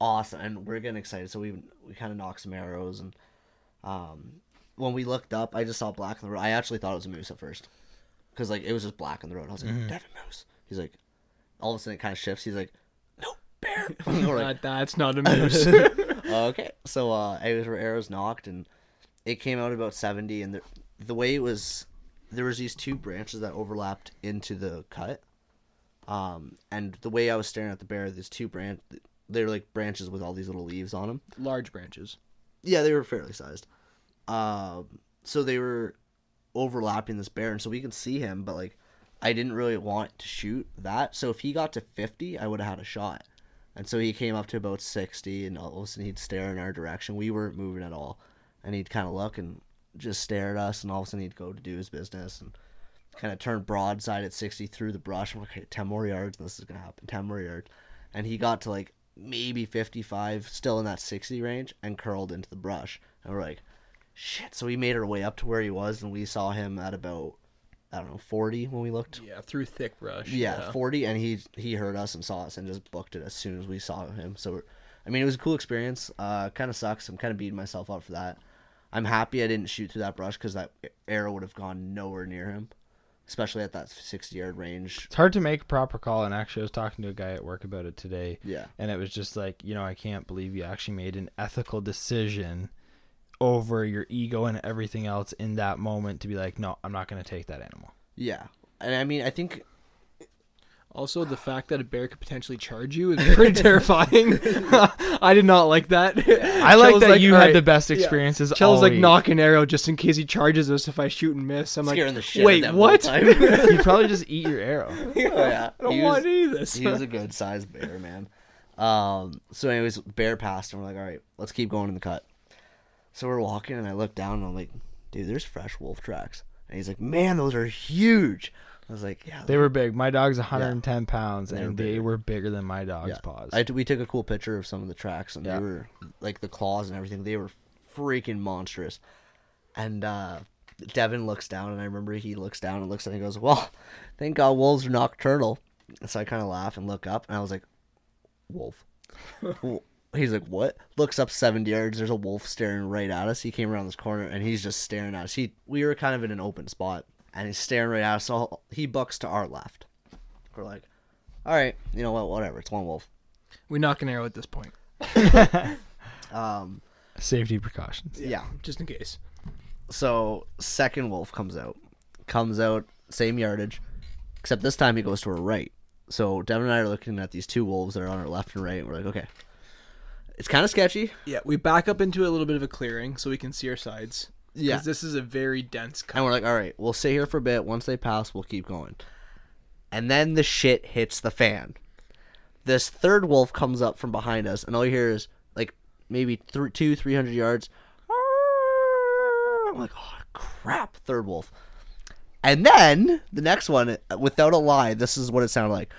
awesome, and we're getting excited. So we we kind of nocked some arrows, and um, when we looked up, I just saw black on the road. I actually thought it was a moose at first, because like it was just black on the road. I was like, Devin moose. He's like, all of a sudden it kind of shifts. He's like, no bear. like, That- that's not a moose. okay. So uh it was where arrows nocked and it came out about 70 and the, the way it was there was these two branches that overlapped into the cut. Um and the way I was staring at the bear, these two branch they were like branches with all these little leaves on them. Large branches. Yeah, they were fairly sized. Um so they were overlapping this bear and so we could see him but like I didn't really want to shoot that. So if he got to 50, I would have had a shot. And so he came up to about 60, and all of a sudden he'd stare in our direction. We weren't moving at all. And he'd kind of look and just stare at us, and all of a sudden he'd go to do his business and kind of turn broadside at 60 through the brush. I'm like, okay, 10 more yards, this is going to happen. 10 more yards. And he got to like maybe 55, still in that 60 range, and curled into the brush. And we're like, shit. So we made our way up to where he was, and we saw him at about, I don't know, 40 when we looked. Yeah, through thick brush. Yeah, forty, and he he heard us and saw us and just booked it as soon as we saw him. So, I mean, it was a cool experience. Uh, kind of sucks. I'm kind of beating myself up for that. I'm happy I didn't shoot through that brush because that arrow would have gone nowhere near him, especially at that 60 yard range. It's hard to make a proper call, and actually, I was talking to a guy at work about it today, Yeah, and it was just like, you know, I can't believe you actually made an ethical decision over your ego and everything else in that moment to be like, no, I'm not going to take that animal. yeah, and I mean, I think Also, the fact that a bear could potentially charge you is pretty terrifying. I did not like that. I like Chell's that you "All had right." the best Yeah. experiences. Chell's like always. nock an arrow just in case he charges us if I shoot and miss. I'm scaring like, the shit. wait, out of them what? all. You'd probably just eat your arrow. oh, yeah, I don't he want was, any of this. he was a good sized bear, man. Um, so anyways, bear passed, and we're like, all right, let's keep going in the cut. So we're walking, and I look down, and I'm like, dude, there's fresh wolf tracks. And he's like, man, those are huge. I was like, yeah, They were big. My dog's 110 pounds, They and they bigger. were bigger than my dog's yeah. paws. I, we took a cool picture of some of the tracks, and Yeah. they were like the claws and everything. They were freaking monstrous. And uh, Devin looks down, and I remember he looks down and looks at me and he goes, "Well, thank God wolves are nocturnal." So I kind of laugh and look up, and I was like, "Wolf." Well, He's like, "What?" Looks up seventy yards. There's a wolf staring right at us. He came around this corner, and he's just staring at us. He, we were kind of in an open spot, and he's staring right at us. So he bucks to our left. We're like, "All right, you know what? Whatever. It's one wolf." We nock an arrow at this point. Um, Safety precautions. yeah. Just in case. So second wolf comes out, comes out same yardage, except this time he goes to our right. So Devin and I are looking at these two wolves that are on our left and right. And we're like, okay, it's kind of sketchy. Yeah, we back up into a little bit of a clearing so we can see our sides. Yeah. Because this is a very dense cut. And we're like, all right, we'll stay here for a bit. Once they pass, we'll keep going. And then the shit hits the fan. This third wolf comes up from behind us, and all you hear is like maybe th- two, three hundred yards. I'm like, oh crap, third wolf. And then the next one, uh, without a lie, this is what it sounded like.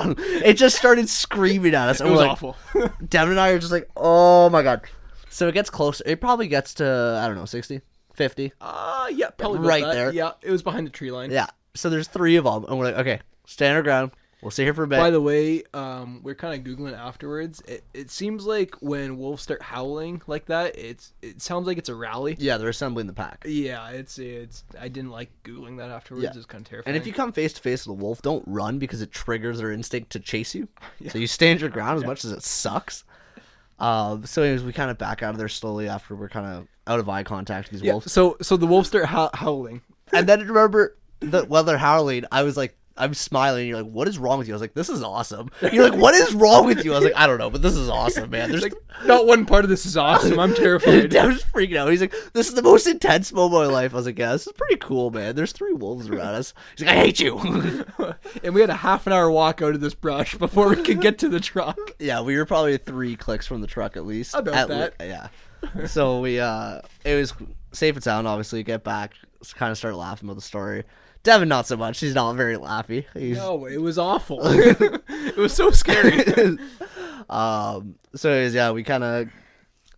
It just started screaming at us. It was like, awful. Devin and I are just like, oh my god. So it gets closer. It probably gets to, I don't know, 60, 50. Ah, yeah, probably Right there. Yeah, it was behind the tree line. Yeah. So there's three of them. And we're like, okay, stand our ground. We'll stay here for a bit. By the way, um, we're kind of googling afterwards. It, it seems like when wolves start howling like that, it's it sounds like it's a rally. yeah, they're assembling the pack. Yeah, it's it's. I didn't like googling that afterwards. Yeah. It's kind of terrifying. And if you come face to face with a wolf, don't run because it triggers their instinct to chase you. So you stand your ground as much as it sucks. Um, so anyways, we kind of back out of there slowly after we're kind of out of eye contact with these yeah, wolves. so so the wolves start how- howling. And then remember that while they're howling, I was like, I'm smiling. And you're like, what is wrong with you? I was like, this is awesome. You're like, what is wrong with you? I was like, I don't know, but this is awesome, man. There's Like, not one part of this is awesome. I'm terrified. I was freaking out. He's like, this is the most intense moment of my life. I was like, yeah, this is pretty cool, man. There's three wolves around us. He's like, I hate you. and we had a half an hour walk out of this brush before we could get to the truck. yeah, we were probably three clicks from the truck at least. About At that. le- yeah. So we, uh, it was safe and sound, obviously. Get back, kind of start laughing about the story. Devin, not so much. He's not very laughy. He's, No, it was awful. it was so scary. um, so anyways, yeah, we kind of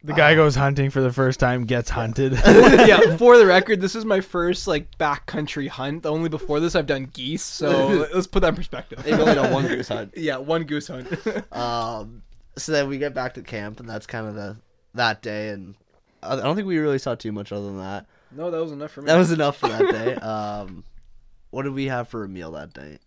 The guy goes hunting for the first time, gets hunted. yeah, for the record, this is my first like backcountry hunt. Only before this, I've done geese. So let's put that in perspective. they've only done one goose hunt. yeah, one goose hunt. Um, so then we get back to camp, and that's kind of the that day. And I I don't think we really saw too much other than that. No, that was enough for me. That was enough for that day. Um, what did we have for a meal that day?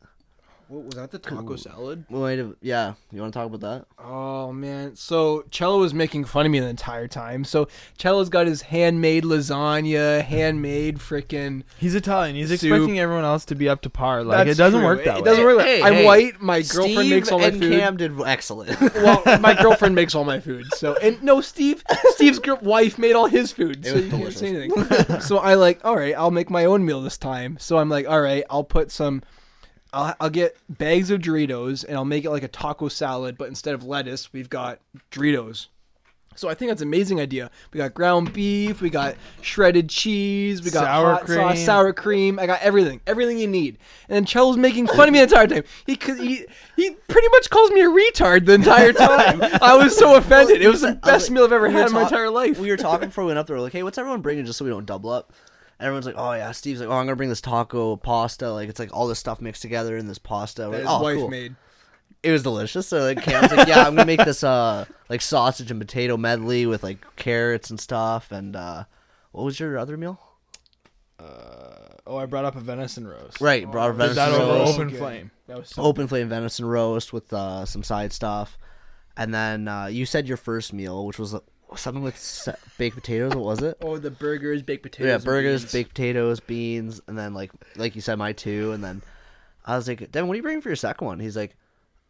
What was that? The taco salad. We might have, yeah. You want to talk about that? Oh man! So Cello was making fun of me the entire time. So Cello's got his handmade lasagna, handmade freaking. He's Italian. He's Soup. expecting everyone else to be up to par. Like That's it doesn't true. work that It way. doesn't work. Like, Hey, I'm hey, white. My girlfriend Steve makes all my and food. Cam did excellent. well, my girlfriend makes all my food. So and no, Steve. Steve's gr- wife made all his food. It so was you can't delicious. say anything. so I like, all right, I'll make my own meal this time. So I'm like, all right, I'll put some. I'll, I'll get bags of Doritos and I'll make it like a taco salad, but instead of lettuce, we've got Doritos. So I think that's an amazing idea. We got ground beef, we got shredded cheese, we got Sour hot sauce, cream. sour cream. I got everything, everything you need. And then Cello's making fun of me the entire time. He he he pretty much calls me a retard the entire time. I was so offended. It was the best like- meal I've ever had in my entire life. we were talking before we went up there. We're like, hey, what's everyone bringing just so we don't double up? And everyone's like, oh yeah. Steve's like, oh, I'm gonna bring this taco pasta. Like it's like all this stuff mixed together in this pasta. We're that like, his oh, wife cool. made. It was delicious. So like Cam's like, yeah, I'm gonna make this uh like sausage and potato medley with like carrots and stuff. And uh what was your other meal? oh, I brought up a venison roast. Right, brought a venison that over roast, open good. flame. That was so open flame venison roast with uh some side stuff. And then uh you said your first meal, which was uh, something with baked potatoes. What was it? Oh, the burgers, baked potatoes. yeah, burgers, beans. baked potatoes, beans, and then like like you said, my two, and then I was like, Devin, what are you bringing for your second one? He's like,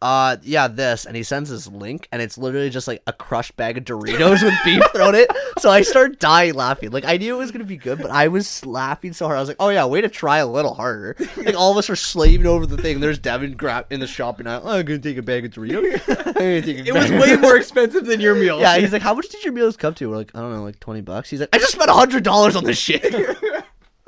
uh, yeah, this, and he sends this link, and it's literally just like a crushed bag of Doritos with beef thrown in it. So I start dying laughing. Like I knew it was gonna be good, but I was laughing so hard. I was like, oh yeah, way to try a little harder. Like all of us are slaving over the thing. There's Devin grab in the shopping aisle. Oh, I'm gonna take a bag of Doritos. It was way more expensive than your meal. Yeah, he's like, how much did your meals come to? We're like, I don't know, like twenty bucks. He's like, I just spent hundred dollars on this shit.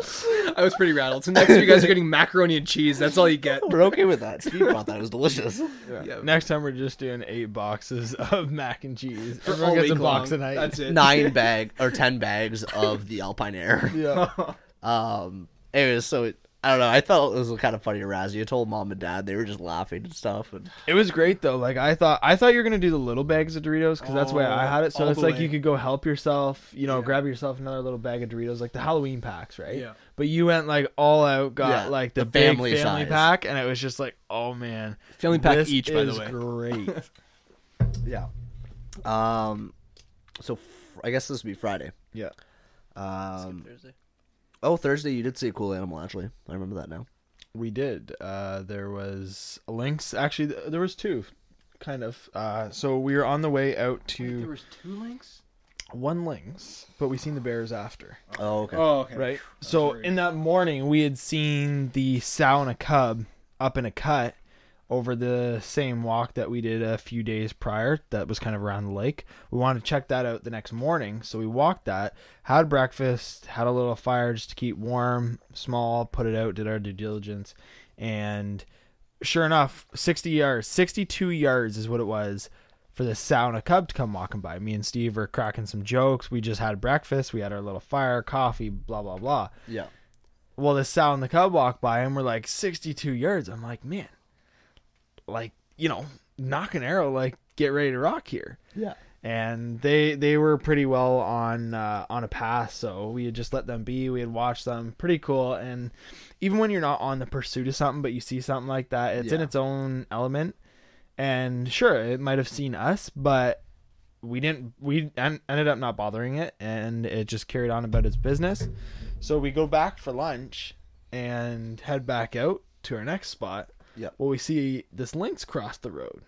I was pretty rattled. So next you guys are getting macaroni and cheese. That's all you get. We're okay with that. Steve bought that. It was delicious. Yeah. Next time we're just doing eight boxes of mac and cheese. For Everyone all gets a week box a night. That's it. Nine bag or ten bags of the AlpineAire. Yeah. Um. Anyways, so it, I don't know. I thought it was kind of funny to razz you. I told mom and dad they were just laughing and stuff. And It was great though. Like I thought, I thought you were gonna do the little bags of Doritos because that's the way I had it. So it's like way. you could go help yourself. You know, Yeah. grab yourself another little bag of Doritos, like the Halloween packs, right? Yeah. But you went like all out, got Yeah, like the, the big family family, size. pack, and it was just like, oh man, Family pack this each, by the way. Great. yeah. Um. So fr- I guess this would be Friday. yeah. Um. Thursday. Oh, Thursday you did see a cool animal. Actually, I remember that now. We did. Uh, there was a lynx. Actually, there was two, kind of. Uh, so we were on the way out to There was two lynx. one lynx, but we seen the bears after. Oh, okay. Oh, okay. Right. So worried. in that morning, we had seen the sow and a cub up in a cut, over the same walk that we did a few days prior that was kind of around the lake. We wanted to check that out the next morning. So we walked that, had breakfast, had a little fire just to keep warm, small, put it out, did our due diligence. And sure enough, 60 yards, 62 yards is what it was for the sow and a cub to come walking by. Me and Steve were cracking some jokes. We just had breakfast. We had our little fire, coffee, blah, blah, blah. Yeah. Well, the sow and the cub walked by and we're like 62 yards. I'm like, man, like, you know, nock an arrow, like, get ready to rock here. Yeah. And they they were pretty well on uh, on a path, so we had just let them be. We had watched them, pretty cool. And even when you're not on the pursuit of something, but you see something like that, it's in its own element. And sure, it might have seen us, but we didn't. We en- ended up not bothering it, and it just carried on about its business. So we go back for lunch and head back out to our next spot. Yep. Well, we see this lynx cross the road,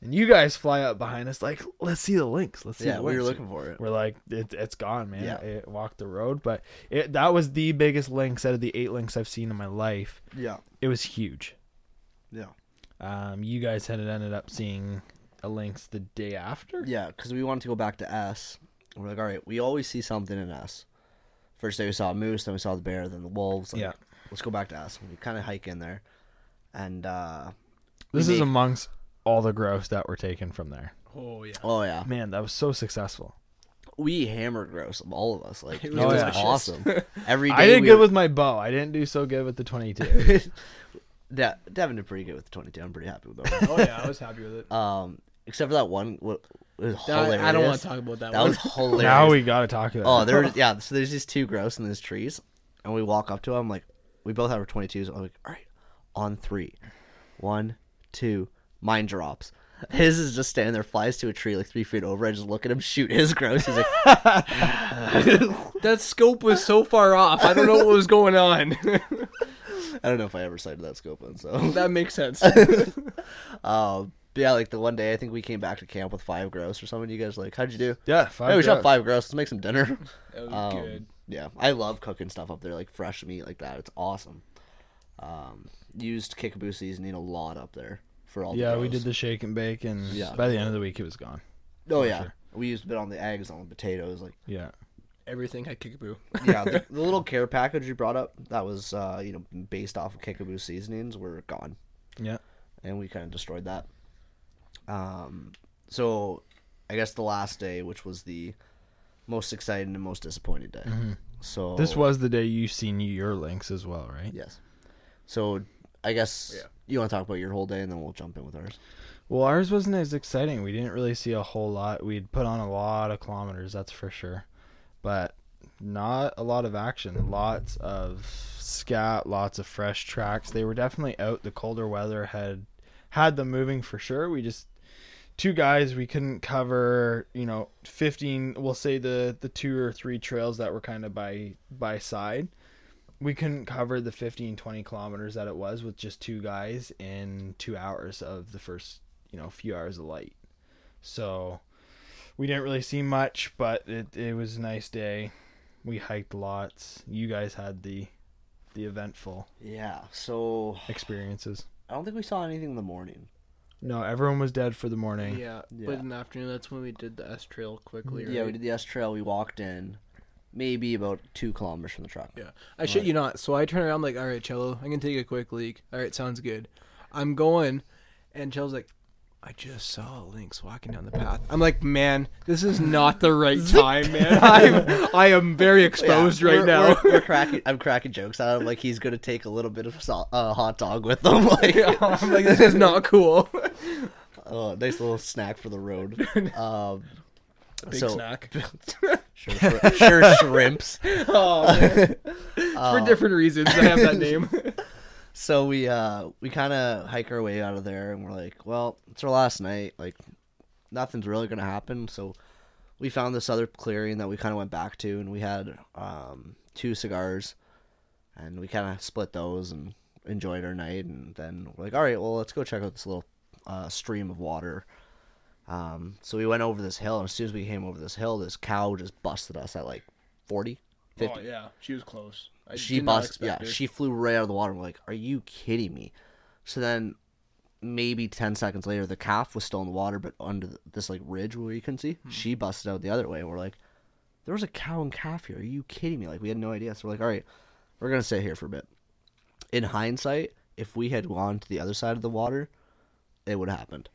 and you guys fly up behind us like, "Let's see the lynx. Let's see." Yeah, the we were looking for it. We're like, it, it's gone, man. Yeah. It walked the road, but it that was the biggest lynx out of the eight lynx I've seen in my life. Yeah. It was huge. Yeah. Um, you guys had ended up seeing a lynx the day after. Yeah, because we wanted to go back to S. We're like, all right, we always see something in S. First day we saw a moose, then we saw the bear, then the wolves. Like, Yeah. Let's go back to S. We kind of hike in there, and uh, This is make- amongst all the grouse that were taken from there. Oh yeah. oh yeah, Man, that was so successful. we hammered grouse, all of us. Like It it was was, delicious. awesome. Every day I did we good were- with my bow. I didn't do so good with the 22. De- Devin did pretty good with the 22. I'm pretty happy with that. Oh yeah, I was happy with it. um, except for that one. What was I, hilarious. I don't want to talk about that, That one. was hilarious. now we got to talk about Oh, it. there was yeah. So there's these two grouse in these trees, and we walk up to them like we both have our 22s. I'm like, all right, on three, one, two, mine drops. His is just standing there, flies to a tree like three feet over. I just look at him shoot his grouse. He's like, that scope was so far off. I don't know what was going on. I don't know if I ever sighted that scope on. So, that makes sense. um, but yeah, like the one day I think we came back to camp with five grouse or something. You guys like, how'd you do? yeah, five hey, we shot five grouse. Let's make some dinner. That was Um, good. Yeah, I love cooking stuff up there, like fresh meat like that. It's awesome. Um, used kickaboo seasoning a lot up there for all. Yeah, the we did the shake and bake, and Yeah. by the end of the week, it was gone. Oh yeah, sure. we used a bit on the eggs, on the potatoes. Like Yeah. Everything had kickaboo. yeah, the, the little care package you brought up that was uh, you know based off of kickaboo seasonings were gone. Yeah. and we kind of destroyed that. Um, so I guess the last day, which was the most exciting and most disappointing day. So Mm-hmm. This was the day you seen your lynx as well, right? yes. So I guess Yeah. you want to talk about your whole day, and then we'll jump in with ours. Well, ours wasn't as exciting. We didn't really see a whole lot. We'd put on a lot of kilometers, that's for sure. But not a lot of action. Lots of scat, lots of fresh tracks. They were definitely out. The colder weather had had them moving for sure. We just two guys we couldn't cover, you know, 15, we'll say the the two or three trails that were kind of by by side. We couldn't cover the 15 20 kilometers that it was with just two guys in 2 hours of the first you know few hours of light so we didn't really see much but it, it was a nice day we hiked lots you guys had the the eventful Yeah. So experiences I don't think we saw anything in the morning. no everyone was dead for the morning Yeah, Yeah. but in the afternoon, that's when we did the S trail quickly. Yeah, we did the S trail. We walked in, maybe about two kilometers from the truck. Yeah. I shit you not. So I turn around like, all right, Cello, I'm gonna take a quick leak. All right, sounds good. I'm going, and Cello's like, I just saw lynx walking down the path. I'm like, man, this is not the right time, man. I'm I am very exposed Yeah, right we're- now. We're, we're cracking. I'm cracking jokes at him like he's gonna take a little bit of salt, uh, hot dog with him. Like, I'm like, this is not cool. oh, nice little snack for the road. Um, Big so, snack. Sure, shri- sure shrimps. oh, man. For different reasons, I have that name. So we uh we kind of hike our way out of there, and we're like, well, it's our last night. Like, nothing's really gonna happen. So we found this other clearing that we kind of went back to, and we had um two cigars, and we kind of split those and enjoyed our night. And then we're like, all right, well, let's go check out this little uh, stream of water. Um, so we went over this hill, and as soon as we came over this hill, this cow just busted us at like 40, 50. Oh yeah, she was close. I she busted. yeah expect it. she flew right out of the water i'm like are you kidding me so then maybe 10 seconds later, the calf was still in the water, but under th- this like ridge where you can see, she busted out the other way. And we're like, there was a cow and calf here. Are you kidding me? Like, we had no idea. So we're like, all right, we're going to stay here for a bit. In hindsight, if we had gone to the other side of the water, it would have happened.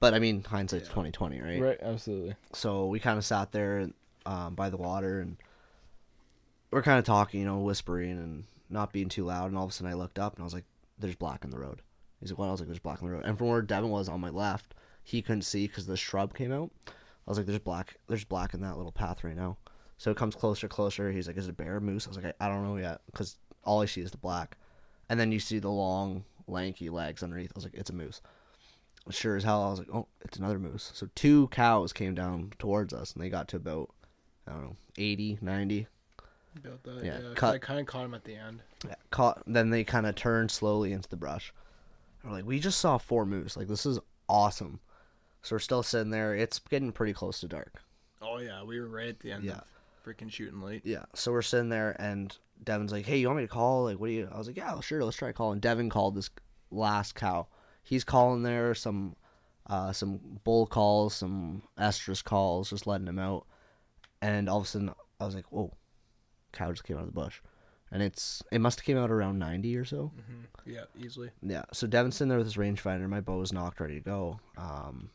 But I mean, hindsight's 2020, right? Right, absolutely. So we kind of sat there um, by the water and we're kind of talking, you know, whispering and not being too loud. And all of a sudden I looked up and I was like, there's black in the road. He's like, what? I was like, there's black in the road. And from where Devin was on my left, he couldn't see because the shrub came out. I was like, there's black, there's black in that little path right now. So it comes closer, closer. He's like, is it a bear, moose? I was like, I, I don't know yet because all I see is the black. And then you see the long, lanky legs underneath. I was like, it's a moose. Sure as hell, I was like, oh, it's another moose. So two cows came down towards us and they got to about, I don't know, 80, 90. About that, Yeah, yeah. cut- I kind of caught him at the end. Yeah, caught. Then they kind of turned slowly into the brush. We're like, we just saw four moose. Like this is awesome. So we're still sitting there. It's getting pretty close to dark. Oh yeah, we were right at the end Yeah. of freaking shooting light. Yeah. So we're sitting there, and Devin's like, "Hey, you want me to call? Like, what do you?" I was like, "Yeah, sure. Let's try calling." Devin called this last cow. He's calling there some, uh, some bull calls, some estrus calls, just letting him out. And all of a sudden, I was like, "Whoa!" Cow just came out of the bush, and it's it must have came out around ninety or so. Yeah, easily. Yeah. So Devin's sitting there with his rangefinder. My bow is nocked, ready to go. Um,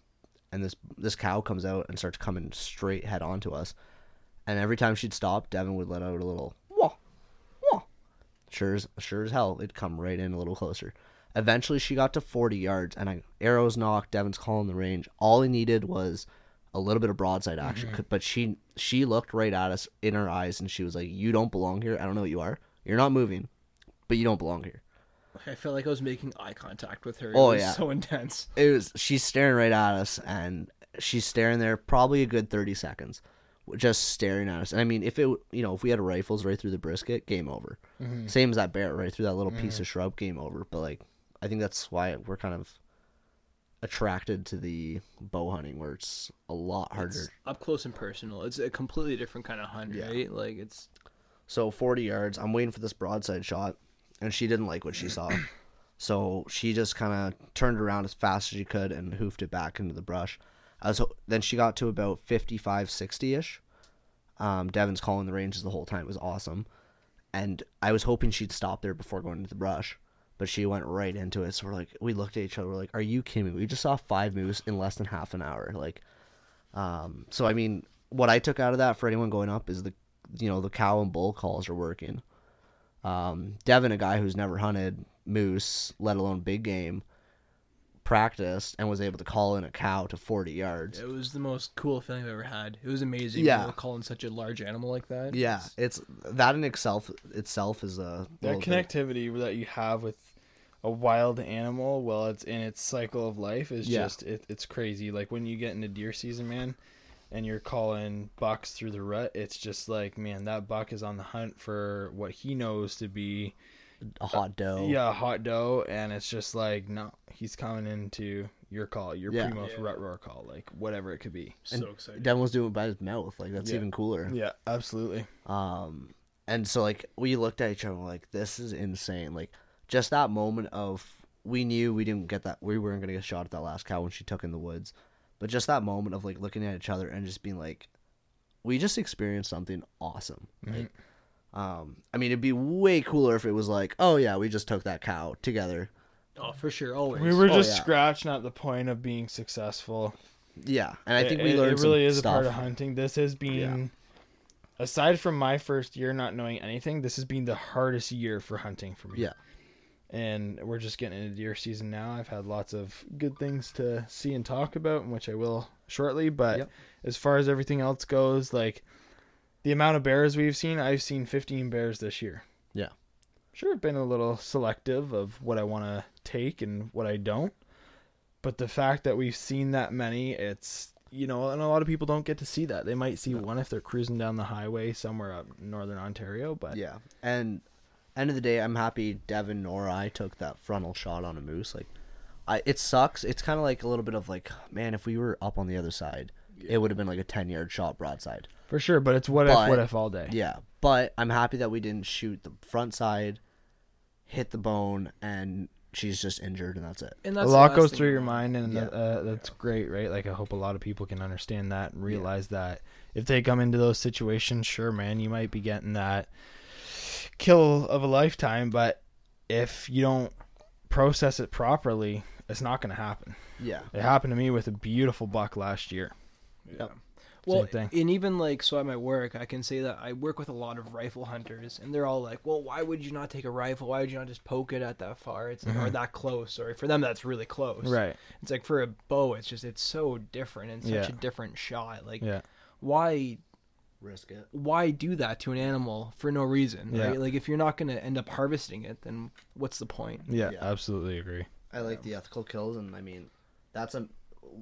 and this this cow comes out and starts coming straight head on to us. And every time she'd stop, Devin would let out a little wah, wah. Sure as sure as hell, it'd come right in a little closer. Eventually, she got to 40 yards, and I arrows nocked. Devin's calling the range. All he needed was a little bit of broadside action. Mm-hmm. But she she looked right at us in her eyes, and she was like, "You don't belong here. I don't know what you are. You're not moving, but you don't belong here." I felt like I was making eye contact with her. It Oh, was yeah. so intense. it was she's staring right at us and she's staring there probably a good 30 seconds just staring at us and i mean if it you know if we had rifles right through the brisket game over mm-hmm. same as that bear right through that little piece mm-hmm. of shrub game over but like i think that's why we're kind of attracted to the bow hunting where it's a lot harder It's up close and personal. It's a completely different kind of hunt, Yeah. right? Like it's So 40 yards, I'm waiting for this broadside shot, and she didn't like what she saw. So she just kind of turned around as fast as she could and hoofed it back into the brush. I was then she got to about 55, 60 ish. Um, Devin's calling the ranges the whole time. It was awesome, and I was hoping she'd stop there before going into the brush, but she went right into it. So we're like, we looked at each other. We're like, "Are you kidding me? We just saw five moose in less than half an hour." Like, um, so I mean, what I took out of that for anyone going up is the, you know, the cow and bull calls are working. Um, Devin, a guy who's never hunted moose, let alone big game, practiced and was able to call in a cow to 40 yards. it was the most cool feeling I've ever had. It was amazing. Yeah. to be able to call in such a large animal like that. Yeah, it's that in itself itself is a That little bit- connectivity that you have with a wild animal while it's in its cycle of life is Yeah. just it, it's crazy. Like when you get into deer season, man, and you're calling bucks through the rut, it's just like, man, that buck is on the hunt for what he knows to be a hot doe. yeah, hot doe, and it's just like, no, he's coming into your call, your Yeah. Primos Yeah. rut roar call, like whatever it could be. And So excited. Devin was doing it by his mouth. Like that's Yeah. even cooler. Yeah, absolutely. Um, and so like we looked at each other like, this is insane. Like just that moment of we knew we didn't get that we weren't gonna get shot at that last cow when she took in the woods, but just that moment of like looking at each other and just being like, we just experienced something awesome. Like, um, I mean, it'd be way cooler if it was like, oh yeah, we just took that cow together. Oh, for sure, always. We were Oh, just yeah. scratching at the point of being successful. Yeah, and I think we learned it really some is stuff. a part of hunting. This has been, aside from my first year not knowing anything, this has been the hardest year for hunting for me. Yeah. And we're just getting into deer season now. I've had lots of good things to see and talk about, which I will shortly. But Yep. as far as everything else goes, like the amount of bears we've seen, I've seen 15 bears this year. Yeah. Sure, I've been a little selective of what I want to take and what I don't. But the fact that we've seen that many, it's you know, and a lot of people don't get to see that. They might see one if they're cruising down the highway somewhere up northern Ontario, but Yeah, and end of the day, I'm happy Devin nor I took that frontal shot on a moose. Like, I it sucks. It's kind of like a little bit of like, man, if we were up on the other side, it would have been like a ten yard shot broadside. for sure. But it's what But- if, what if all day. Yeah, but I'm happy that we didn't shoot the front side, hit the bone, and she's just injured and that's it. And a that's the lot goes through your mind, and Yeah. uh, that's great, right? Like I hope a lot of people can understand that and realize that if they come into those situations, sure, man, you might be getting that kill of a lifetime, but if you don't process it properly, it's not going to happen. Yeah. It happened to me with a beautiful buck last year. Yep. Well, and even like so at my work, I can say that I work with a lot of rifle hunters, and they're all like, "Well, why would you not take a rifle? Why would you not just poke it at that far? It's like, or mm-hmm. that close, or for them that's really close. Right. It's like for a bow, it's just it's so different and such Yeah. a different shot. Like, Yeah. why Risk it. why do that to an animal for no reason? Yeah. Right? Like if you're not gonna end up harvesting it, then what's the point? Yeah, Yeah. absolutely agree. I like the ethical kills and I mean that's a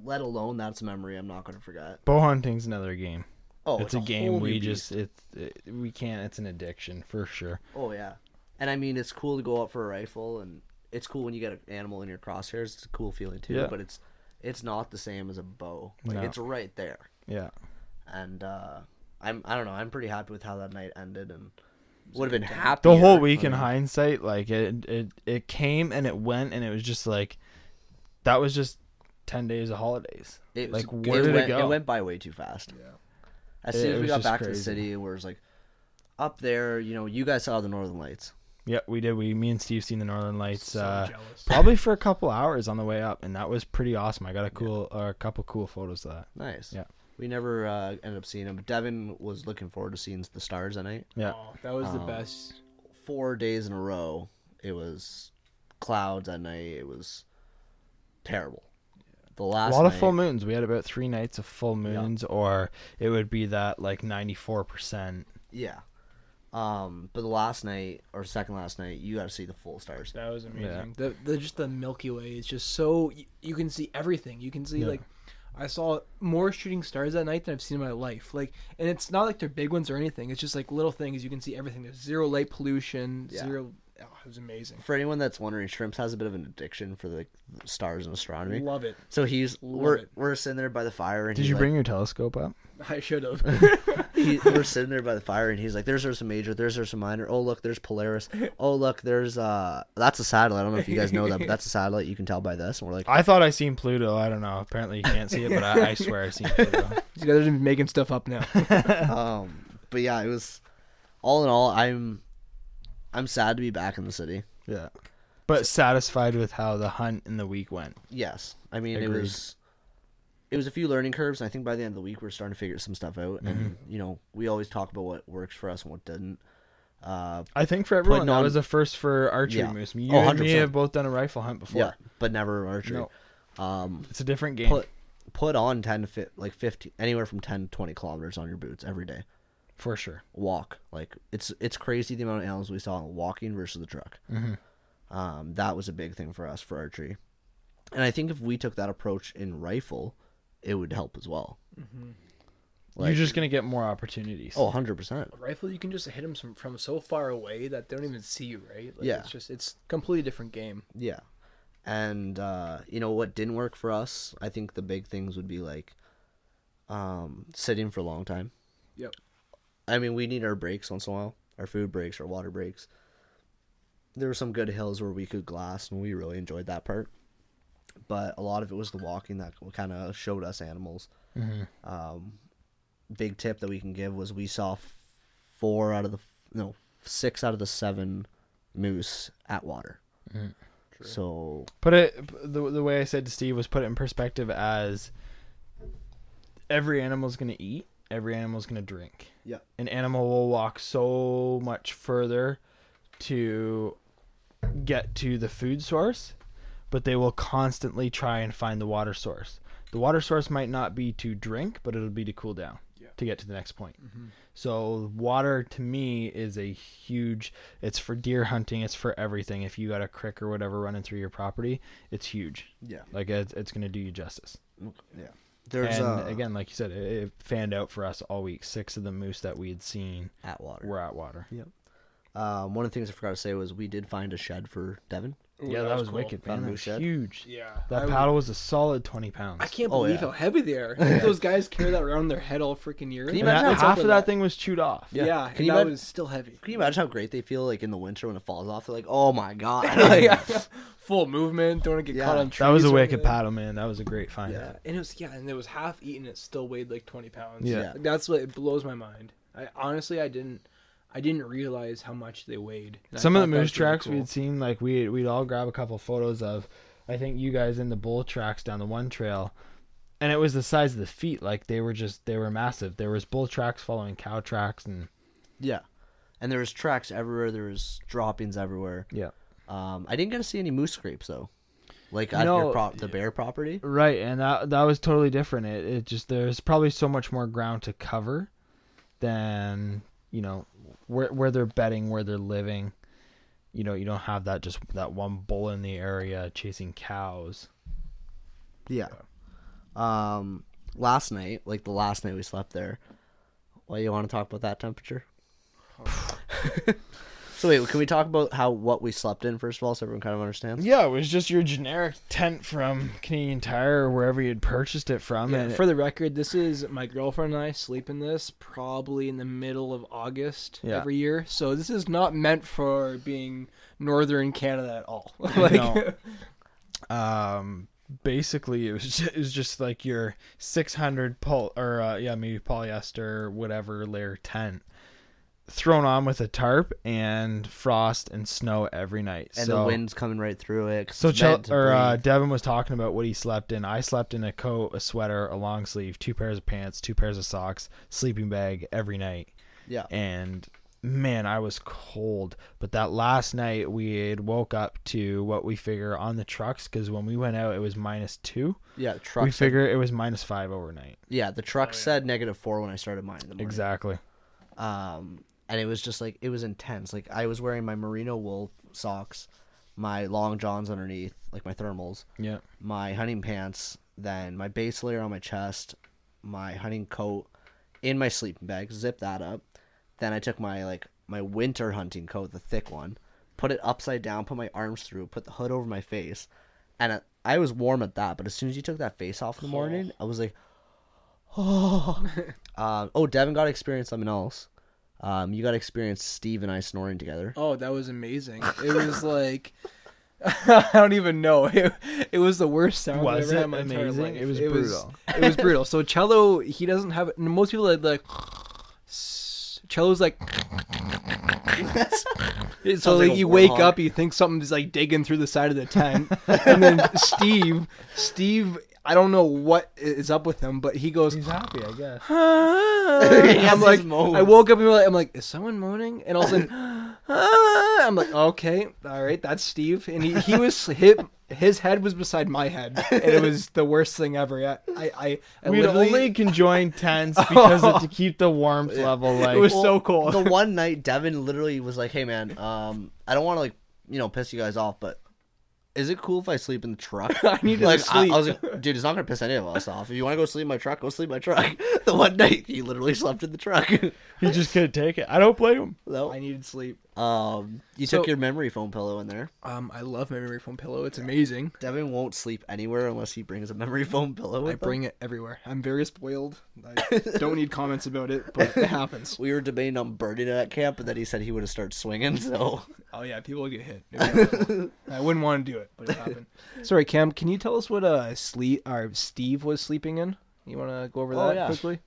let alone that's a memory I'm not gonna forget. Bow hunting's another game. Oh, it's, a, game whole we new just it's it, we can't. It's an addiction for sure. Oh yeah. And I mean it's cool to go out for a rifle and it's cool when you get an animal in your crosshairs. It's a cool feeling too, Yeah. but it's it's not the same as a bow. Like No. it's right there. Yeah. And uh I'm I don't know, I'm pretty happy with how that night ended and would have been happy. the whole week in hindsight like it it it came and it went and it was just like that was just 10 days of holidays It like, was, where did it went, go? It went by way too fast. Yeah. As soon it as we got just back to the city, where it's like up there, you know, you guys saw the Northern Lights. yeah we did we me and steve seen the northern lights So uh probably for a couple hours on the way up and that was pretty awesome i got a cool uh, a couple cool photos of that Nice. Yeah. We never uh, ended up seeing them. But Devin was looking forward to seeing the stars that night. yeah Oh, that was the Um, best. Four days in a row, it was clouds at night. It was terrible. The last a last lot of full moons we had about three nights of full moons or it would be that like 94% Yeah. Um, but the last night or second last night, you got to see the full stars. That was amazing. Yeah. The, the just the Milky Way is just so you, you can see everything. You can see Yeah. like I saw more shooting stars that night than I've seen in my life. Like, and it's not like they're big ones or anything. It's just like little things. You can see everything. There's zero light pollution. Yeah. Zero. Oh, it was amazing. For anyone that's wondering, Shrimps has a bit of an addiction for the stars and astronomy. Love it. So he's Love we're it. we're sitting there by the fire, and did you like- bring your telescope up I should have. he, we're sitting there by the fire, and he's like, "There's Ursa Major. There's Ursa Minor. Oh look, there's Polaris. Oh look, there's uh, that's a satellite. I don't know if you guys know that, but that's a satellite. You can tell by this." And we're like, i thought i seen pluto i don't know apparently you can't see it but i, I swear i seen pluto You guys are making stuff up now. um, but yeah, it was all in all. I'm I'm sad to be back in the city. Yeah. But satisfied with how the hunt and the week went. Yes, I mean it was it was a few learning curves. And I think by the end of the week we're starting to figure some stuff out, and Mm-hmm. you know we always talk about what works for us and what doesn't. Uh, I think for everyone, Putting that was a first for archery Yeah. moose. You Oh, and me have both done a rifle hunt before. yeah, but never archery. No, Um, it's a different game. put put on 10 to fit like fifty, anywhere from 10 to 20 kilometers on your boots every day for sure. walk like it's it's crazy the amount of animals we saw walking versus the truck hmm um, that was a big thing for us for archery and i think if we took that approach in rifle it would help as well You're just gonna get more opportunities. oh 100% rifle, you can just hit them from, from so far away that they don't even see you, right? Like, Yeah. It's just it's completely different game. yeah and uh, you know what didn't work for us i think the big things would be like um, sitting for a long time Yep. I mean, we need our breaks once in a while, our food breaks, our water breaks. There were some good hills where we could glass, and we really enjoyed that part. But a lot of it was the walking that kind of showed us animals. hmm Um, big tip that we can give was we saw four out of the no six out of the seven moose at water. Mhm. So Put it the the way I said to Steve was put it in perspective as every animal's gonna eat, every animal's gonna drink. Yeah. An animal will walk so much further to get to the food source, but they will constantly try and find the water source. The water source might not be to drink, but it'll be to cool down Yeah. to get to the next point. Mhm. So water to me is a huge. It's for deer hunting. It's for everything. If you got a crick or whatever running through your property, it's huge. yeah, Like it's, it's gonna do you justice. yeah. There's and uh, again, like you said, it, it fanned out for us all week. Six of the moose that we had seen at water. were at water. Um, one of the things I forgot to say was we did find a shed for Devin. Ooh, yeah, that, was, cool. wicked, man. That was shed? huge. Yeah, That I would- paddle was a solid 20 pounds. I can't Oh, believe yeah. how heavy they are. Those guys carry that around their head all freaking year. Can you imagine that- what's half of with that thing was chewed off. Yeah, Yeah. and Can you that imagine- was still heavy. Can you imagine how great they feel like in the winter when it falls off? They're like, oh my god. yeah, full movement. Don't wanna get Yeah. caught on trees. That was a wicked paddle, man. That was a great find. Yeah, and it was yeah, and it was half eaten. It still weighed like twenty pounds. Yeah. Like, that's what it blows my mind. I honestly I didn't I didn't realize how much they weighed. And Some of the moose was really tracks cool. we'd seen, like we we'd all grab a couple photos of. I think you guys in the bull tracks down the one trail, and it was the size of the feet. Like they were just they were massive. There was bull tracks following cow tracks, and yeah. And there was tracks everywhere. There was droppings everywhere. yeah, Um, I didn't get to see any moose scrapes though, like at No. your prop, the bear property. right. And that that was totally different. It it just there's probably so much more ground to cover than you know where where they're bedding, where they're living. You know, you don't have that just that one bull in the area chasing cows. Yeah. Um, last night, like the last night we slept there. Well, you want to talk about that temperature? so wait, can we talk about how what we slept in first of all, so everyone kind of understands? Yeah, it was just your generic tent from Canadian Tire or wherever you'd purchased it from. Yeah, and for the record, this is my girlfriend and I sleep in this probably in the middle of August Yeah. every year. So this is not meant for being northern Canada at all. No. like, um, basically it was just, it was just like your 600 pol or uh, yeah maybe polyester whatever layer tent thrown on with a tarp and frost and snow every night. And so, the wind's coming right through it. So Chel- or uh. Devin was talking about what he slept in. I slept in a coat, a sweater, a long sleeve, two pairs of pants, two pairs of socks, sleeping bag every night. yeah, and man, I was cold. But that last night, we had woke up to what we figure on the trucks because when we went out, it was minus two. yeah. The truck. we figure it was minus five overnight. yeah, the truck Oh, yeah. said negative four when I started mine in the morning. Exactly. Um, and it was just like it was intense. Like I was wearing my merino wool socks, my long johns underneath, like my thermals, Yeah. my hunting pants, then my base layer on my chest, my hunting coat in my sleeping bag, zip that up. Then I took my like my winter hunting coat, the thick one, put it upside down, put my arms through, put the hood over my face, and I, I was warm at that. But as soon as you took that face off in the morning, I was like, oh. um, oh, Devin got to experience something else. Um, you got to experience Steve and I snoring together. oh, that was amazing. It was like I don't even know. It, it was the worst sound Was I've ever it had in my entire amazing? life. It was brutal. it was brutal. So cello, he doesn't have. Most people are like. Cello's like. so Sounds like like you wake warthog. up, you think something's like digging through the side of the tent, and then Steve, Steve, I don't know what is up with him, but he goes. He's happy, I guess. He I'm like. I woke up and I'm like, is someone moaning? And all of a sudden, "Ah." I'm like, okay, all right, that's Steve. And he, he was hit. His head was beside my head, and it was the worst thing ever. I, I, I We'd literally- only conjoin tents because of, to keep the warmth level. Like it was so cold. the one night Devin literally was like, "Hey man, um, I don't want to like you know piss you guys off, but is it cool if I sleep in the truck?" I need like, to I, sleep. I was like, "Dude, it's not gonna piss any of us off. If you want to go sleep in my truck, go sleep in my truck." the one night he literally slept in the truck. he just couldn't take it. I don't blame him. no. I needed sleep. Um, you So- took your memory foam pillow in there. Um, I love my memory foam pillow. It's amazing. Devin won't sleep anywhere unless he brings a memory foam pillow. With I bring it everywhere. I'm very spoiled. I don't need comments about it, but it happens. We were debating on burning it at camp, and then he said he would have started swinging. So Oh yeah, people would get hit. It'd be awful. I wouldn't want to do it, but it happened. Sorry, Cam. Can you tell us what uh sleep or Steve was sleeping in? You want to go over Oh, that yeah. quickly?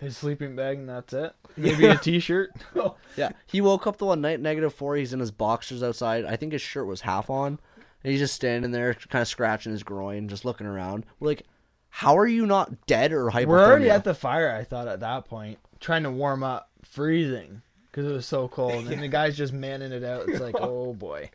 His sleeping bag and that's it. Maybe a t-shirt. Oh. Yeah, he woke up the one night negative four. He's in his boxers outside. I think his shirt was half on. And he's just standing there, kind of scratching his groin, just looking around. We're like, "How are you not dead or hypothermia?" We're already at the fire. I thought at that point, trying to warm up, freezing because it was so cold, and the guy's just manning it out. It's like, oh boy,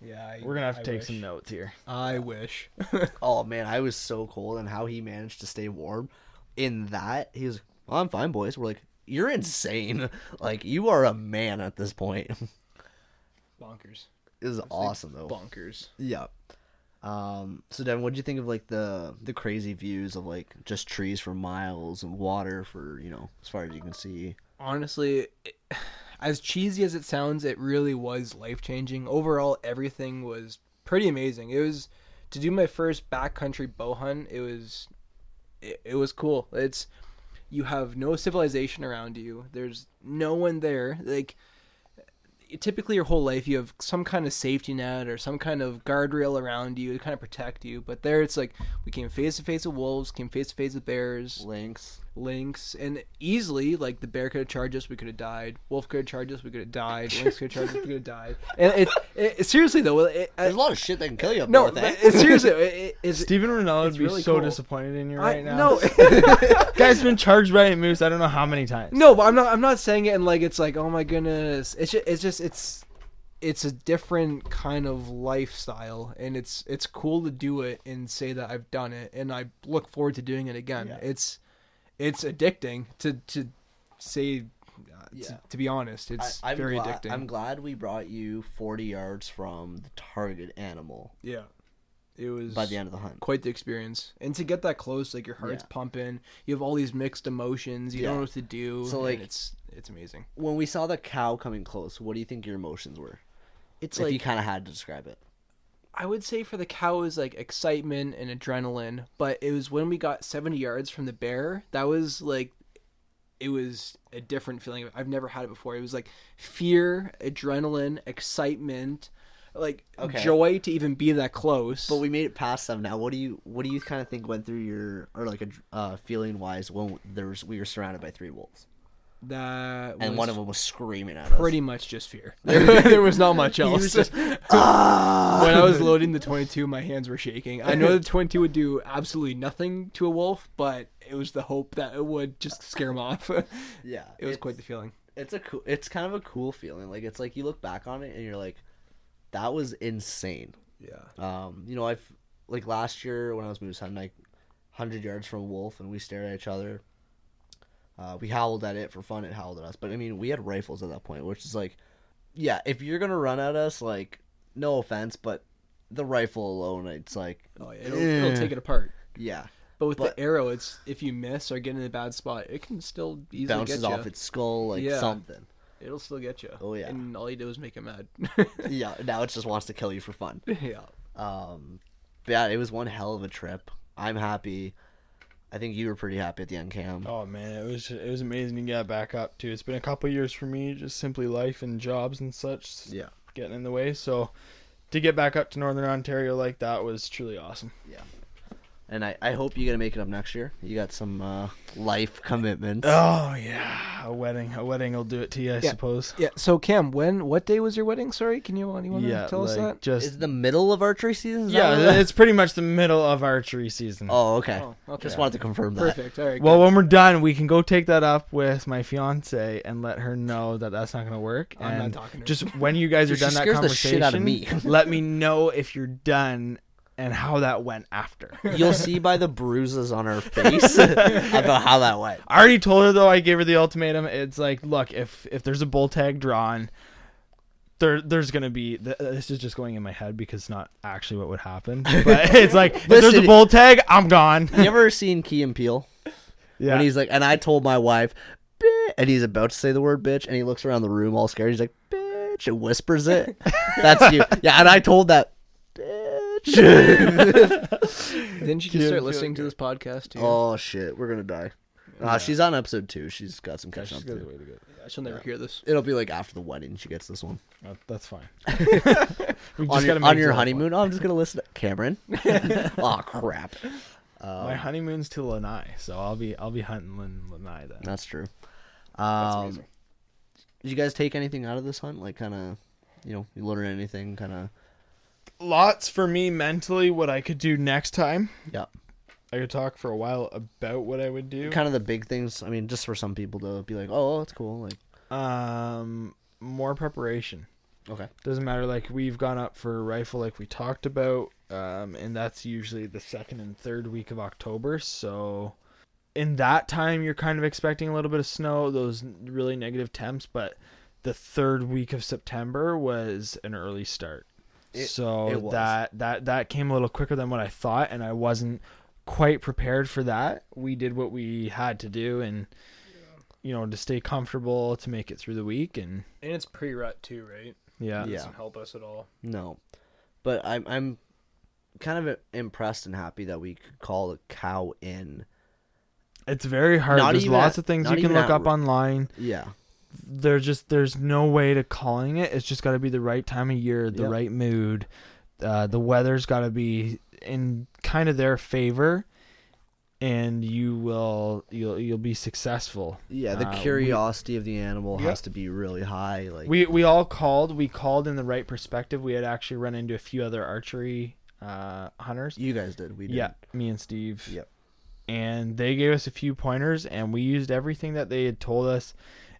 Yeah, I, we're gonna have to I take wish. some notes here. I wish. Oh man, I was so cold, and how he managed to stay warm in that. He was, well, "I'm fine, boys." We're like, "You're insane! Like you are a man at this point." Bonkers. it was awesome though. Bonkers. Yeah. Um, so Devin, what would you think of like the the crazy views of like just trees for miles and water for you know as far as you can see? Honestly, it, as cheesy as it sounds, it really was life changing. Overall, everything was pretty amazing. It was to do my first backcountry bow hunt. It was it, it was cool. It's you have no civilization around you. There's no one there. Like typically your whole life you have some kind of safety net or some kind of guardrail around you to kind of protect you. But there it's like we came face to face with wolves, came face to face with bears, Lynx. Lynx, and easily like the bear could have charged us, we could have died. Wolf could have charged us, we could have died. Lynx could have charged us, we could have died. And it, it, it- seriously though, it, There's a lot of shit that can kill you up no, north, eh? but it, seriously, it, it, it's Stephen Ronaldo would be really so cool. disappointed in you I, right now. no, guy's been charged by a moose. I don't know how many times. no, but I'm not. I'm not saying it and like it's like oh my goodness. It's just, it's just it's it's a different kind of lifestyle, and it's it's cool to do it and say that I've done it, and I look forward to doing it again. Yeah. It's it's addicting to to say. Uh, Yeah. to, to be honest, it's I, very glad, addicting. I'm glad we brought you 40 yards from the target animal yeah, it was by the end of the hunt. quite the experience. And to get that close, like your heart's Yeah. pumping, you have all these mixed emotions, you Yeah. don't know what to do. So, like- it's it's amazing. When we saw the cow coming close, what do you think your emotions were? It's if like you kind of had to describe it. I would say for the cow is like excitement and adrenaline, but it was when we got 70 yards from the bear that was like it was a different feeling. I've never had it before. It was like fear, adrenaline, excitement, like Okay. joy to even be that close. But we made it past them now. What do you what do you kind of think went through your or like a uh, feeling wise when there's we were surrounded by three wolves that and one of them was screaming at us. pretty much just fear. There, there was not much else. just, ah! when I was loading the 22, my hands were shaking. I know the 22 would do absolutely nothing to a wolf, but it was the hope that it would just scare him off. Yeah, it was quite the feeling. It's a cool. It's kind of a cool feeling. Like it's like you look back on it and you're like, that was insane. Yeah. Um, you know, I've like last year when I was moose hunting, like hundred yards from a wolf, and we stared at each other. Uh, we howled at it for fun. It howled at us, but I mean, we had rifles at that point, which is like, yeah, if you're gonna run at us, like, no offense, but the rifle alone, it's like, Oh, yeah. It'll, it'll Eh. take it apart. yeah, But with But- the arrow, it's if you miss or get in a bad spot, it can still easily bounces get you. off its skull like Yeah. something. It'll still get you. Oh, yeah. And all you do is make it mad. Yeah, now it just wants to kill you for fun. yeah. Um, yeah, it was one hell of a trip. I'm happy. I think you were pretty happy at the end, Cam. Oh man, it was it was amazing to get back up too. It's been a couple years for me, just simply life and jobs and such Yeah. getting in the way. So to get back up to Northern Ontario like that was truly awesome. And I, I hope you're gonna make it up next year. You got some uh, life commitments. Oh yeah, a wedding, a wedding will do it to you, I Yeah. suppose. Yeah. So Cam, when what day was your wedding? Sorry, can you anyone Yeah, tell us that? just Is it the middle of archery season? Is yeah, it is? pretty much the middle of archery season. Oh, okay. Oh, okay. Just wanted to confirm that. Perfect. All right. Well, good. when we're done, we can go take that up with my fiance and let her know that that's not going to work. I'm not and talking to her. just when you guys are done that scares the conversation, shit out of me. let me know if you're done and how that went after. You'll see by the bruises on her face about how that went. I already told her though. I gave her the ultimatum. It's like, look, if if there's a bull tag drawn, there there's gonna be. Uh, this is just going in my head because it's not actually what would happen. But it's like, if there's a bull tag, I'm gone. You ever seen Key and Peele? Yeah. When he's like, and I told my wife, "Bitch," and he's about to say the word bitch, and he looks around the room all scared. He's like, bitch, and whispers it. That's you. Yeah, and I told that. Didn't you just start feel listening to this podcast too? oh, shit. We're going to die. Uh, Yeah. She's on episode two. She's got some catching up She's got to the do. way to go. Yeah, she'll never hear this. It'll be like after the wedding she gets this one. Uh, That's fine. We just On gotta your, make on it your look honeymoon? Oh, I'm just going to listen to Cameron. oh, crap. Um, My honeymoon's to Lanai, so I'll be I'll be hunting in Lanai then. That's true. That's Um, amazing. did you guys take anything out of this hunt? Like, kind of, you know, you learn anything? Kind of. Lots for me mentally. What I could do next time. Yeah. I could talk for a while about what I would do. Kind of the big things. I mean, just for some people to be like, "Oh, that's cool." Like, Um, more preparation. okay, Doesn't matter. Like we've gone up for a rifle, like we talked about, um, and that's usually the second and third week of October. So, in that time, you're kind of expecting a little bit of snow, those really negative temps. But the third week of September was an early start. It- so it was. that that that came a little quicker than what I thought, and I wasn't quite prepared for that. We did what we had to do, and you know, to stay comfortable to make it through the week, and And it's pre-rut too, right? yeah, Yeah. Doesn't help us at all. no. But I'm I'm kind of impressed and happy that we could call a cow in. It's very hard. Not There's lots at- of things you can look at up online. Yeah. There's just there's no way to calling it. It's just got to be the right time of year, the Yep. right mood. Uh, the weather's got to be in kind of their favor, and you will you'll you'll be successful. Yeah, the Uh, we- curiosity of the animal Yep. has to be really high. Like We we all called. We called in the right perspective. We had actually run into a few other archery uh, hunters. you guys did, we did. Yeah, me and Steve. Yep. And they gave us a few pointers, and we used everything that they had told us,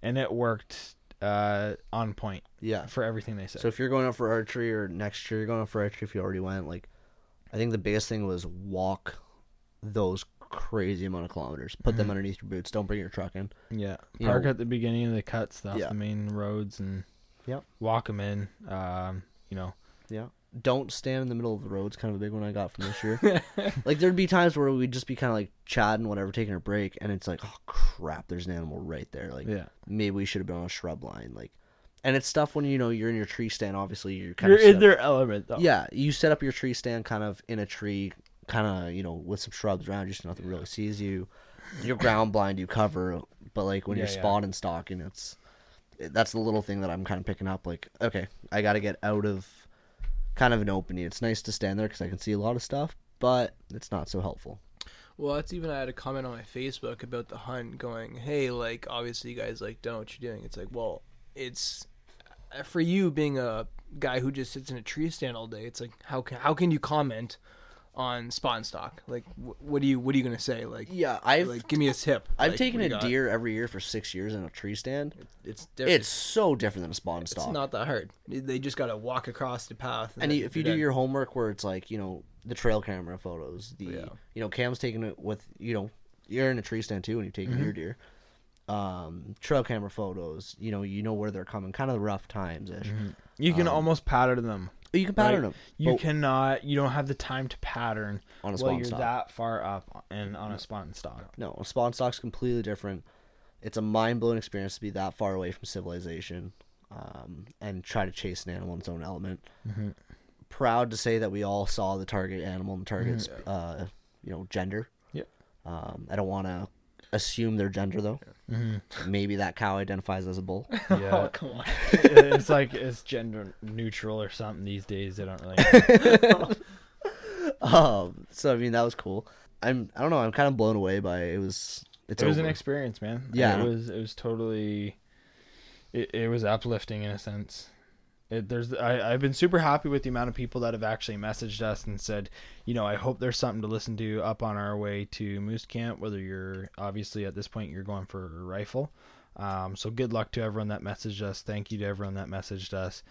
and it worked uh, on point Yeah. for everything they said. So if you're going out for archery or next year you're going out for archery if you already went, like I think the biggest thing was walk those crazy amount of kilometers. Put them Mhm. underneath your boots. Don't bring your truck in. yeah, you park know- at the beginning of the cut stuff, Yeah. the main roads, and Yep. walk them in. Um, you know, Don't stand in the middle of the road. It's kind of a big one I got from this year. like there'd be times where we'd just be kind of like chatting, whatever, taking a break, and it's like, oh crap, there's an animal right there. Like yeah, maybe we should have been on a shrub line. Like, and it's stuff when you know you're in your tree stand. Obviously, you're kind you're of in their element though. Yeah, you set up your tree stand kind of in a tree, kind of you know with some shrubs around you, so nothing really sees you. Your ground blind you cover, but like when Yeah, you're yeah. spawning stalking, it's that's the little thing that I'm kind of picking up. Like, okay, I got to get out of kind of an opening. It's nice to stand there because I can see a lot of stuff, but it's not so helpful. Well, that's even I had a comment on my Facebook about the hunt, going, "Hey, like obviously you guys like don't know what you're doing." It's like, well, it's uh, for you being a guy who just sits in a tree stand all day. It's like how can how can you comment on spot and stock? Like, wh- what do you what are you gonna say? Like, Yeah, I've like give me a tip. I've Like, taken a deer every year for six years in a tree stand. It's different. It's so different than a spawn stock. it's not that hard. They just gotta walk across the path. and then you- if you do your homework where it's like you know the trail camera photos the Yeah. you know cam's taking it with you know you're in a tree stand too when you're taking Mm-hmm. your deer um trail camera photos you know you know where they're coming kind of the rough times ish you can Um, almost pattern them. You can pattern Right. them You cannot. You don't have the time to pattern on a while spawn you're stock that far up and on a spawn stock. no a spawn stock's completely different it's a mind-blowing experience to be that far away from civilization um, and try to chase an animal in its own element Mm-hmm. proud to say that we all saw the target animal and the target's uh, you know gender Yep. um, i don't want to assume their gender though Mm-hmm. maybe that cow identifies as a bull Yeah. oh come on. it's like it's gender neutral or something these days. They don't really. um, so i mean that was cool i'm i don't know i'm kind of blown away by it was it's it was an experience, man. Yeah. it was. It was totally. It, it was uplifting in a sense. It, there's I, I've been super happy with the amount of people that have actually messaged us and said, you know, I hope there's something to listen to up on our way to Moose Camp. Whether you're obviously at this point you're going for a rifle, um, so good luck to everyone that messaged us. Thank you to everyone that messaged us,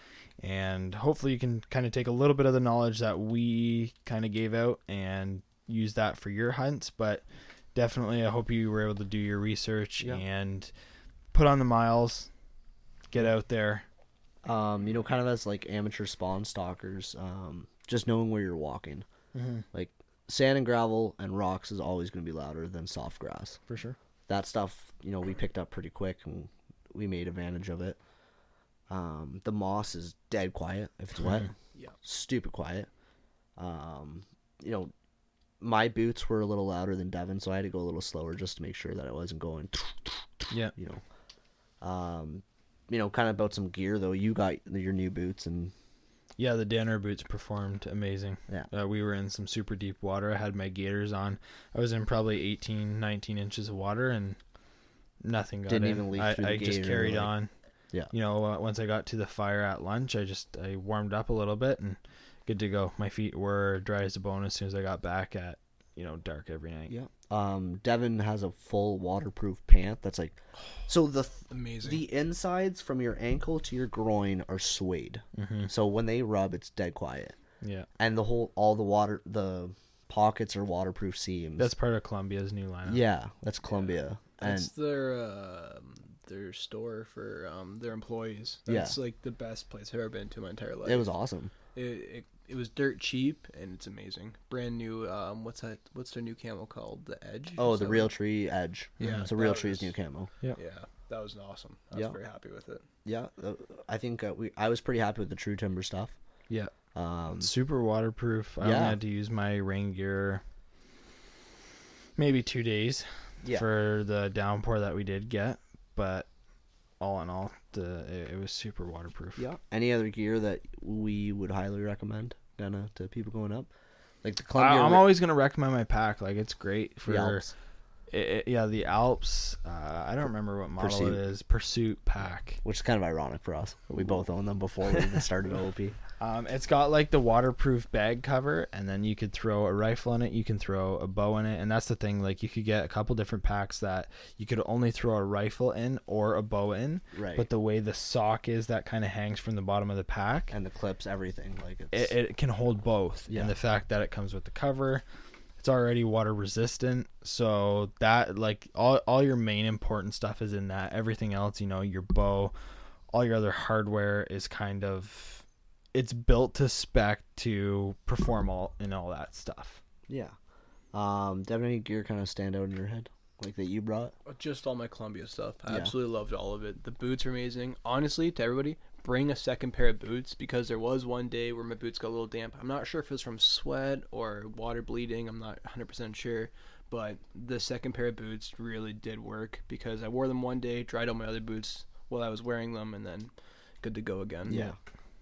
and hopefully you can kind of take a little bit of the knowledge that we kind of gave out and use that for your hunts. But definitely, I hope you were able to do your research Yeah. and put on the miles, get out there. Um, you know, kind of as like amateur spawn stalkers, um, just knowing where you're walking. Mm-hmm. Like sand and gravel and rocks is always going to be louder than soft grass. For sure. That stuff, you know, we picked up pretty quick and we made advantage of it. Um, the moss is dead quiet if it's wet. Yeah. Stupid quiet. Um, you know, my boots were a little louder than Devin, so I had to go a little slower just to make sure that I wasn't going Yeah. you know. Um, you know, kind of about some gear though. You got your new boots, and Yeah, the Danner boots performed amazing. Yeah. Uh, we were in some super deep water. I had my gaiters on. I was in probably 18, 19 inches of water and nothing got Didn't in. even leak I, through the I just carried like- on. Yeah. You know, uh, once I got to the fire at lunch, I just I warmed up a little bit and good to go. My feet were dry as a bone as soon as I got back at, you know, dark every night. yeah. Um, Devin has a full waterproof pant that's like, so the Amazing. the insides from your ankle to your groin are suede. Mhm. So when they rub, it's dead quiet, Yeah. and the whole all the water the pockets are waterproof seams. That's part of Columbia's new lineup. yeah, that's Columbia, That's and their um, their store for um, their employees. Yeah. That's like the best place I've ever been to in my entire life. it was awesome. It, it, it was dirt cheap and it's amazing. Brand new. Um, what's that? What's their new camo called? The Edge. Oh, the Real what- Tree Edge. Yeah, so Realtree's new camo. Yeah, yeah, that was awesome. I was Yeah. very happy with it. Yeah, uh, I think uh, we I was pretty happy with the True Timber stuff. Yeah. Um, Super waterproof. I Yeah. only had to use my rain gear maybe two days Yeah. for the downpour that we did get, but all in all, the it, it was super waterproof. yeah. Any other gear that we would highly recommend, kind of to people going up, like the Columbia. I'm always gonna recommend my pack. Like it's great for the Alps. It, yeah the Alps. Uh, I don't remember what model Pursuit. it is. Pursuit pack. which is kind of ironic for us. We both own them before we even started OP. Um, it's got like the waterproof bag cover, and then you could throw a rifle in it. You can throw a bow in it, and that's the thing. Like you could get a couple different packs that you could only throw a rifle in or a bow in. Right. But the way the sock is, that kind of hangs from the bottom of the pack. and the clips, everything like it's It, it can hold both, Yeah. and the fact that it comes with the cover, it's already water resistant. So that like all all your main important stuff is in that. Everything else, you know, your bow, all your other hardware is kind of it's built to spec to perform all and all that stuff. yeah. Um, Devin, any gear kind of stand out in your head like that you brought? Just all my Columbia stuff. I Yeah. absolutely loved all of it. The boots are amazing. Honestly, to everybody, bring a second pair of boots because there was one day where my boots got a little damp. I'm not sure if it was from sweat or water bleeding. I'm not 100% sure. But the second pair of boots really did work because I wore them one day, dried out my other boots while I was wearing them, and then good to go again. Yeah.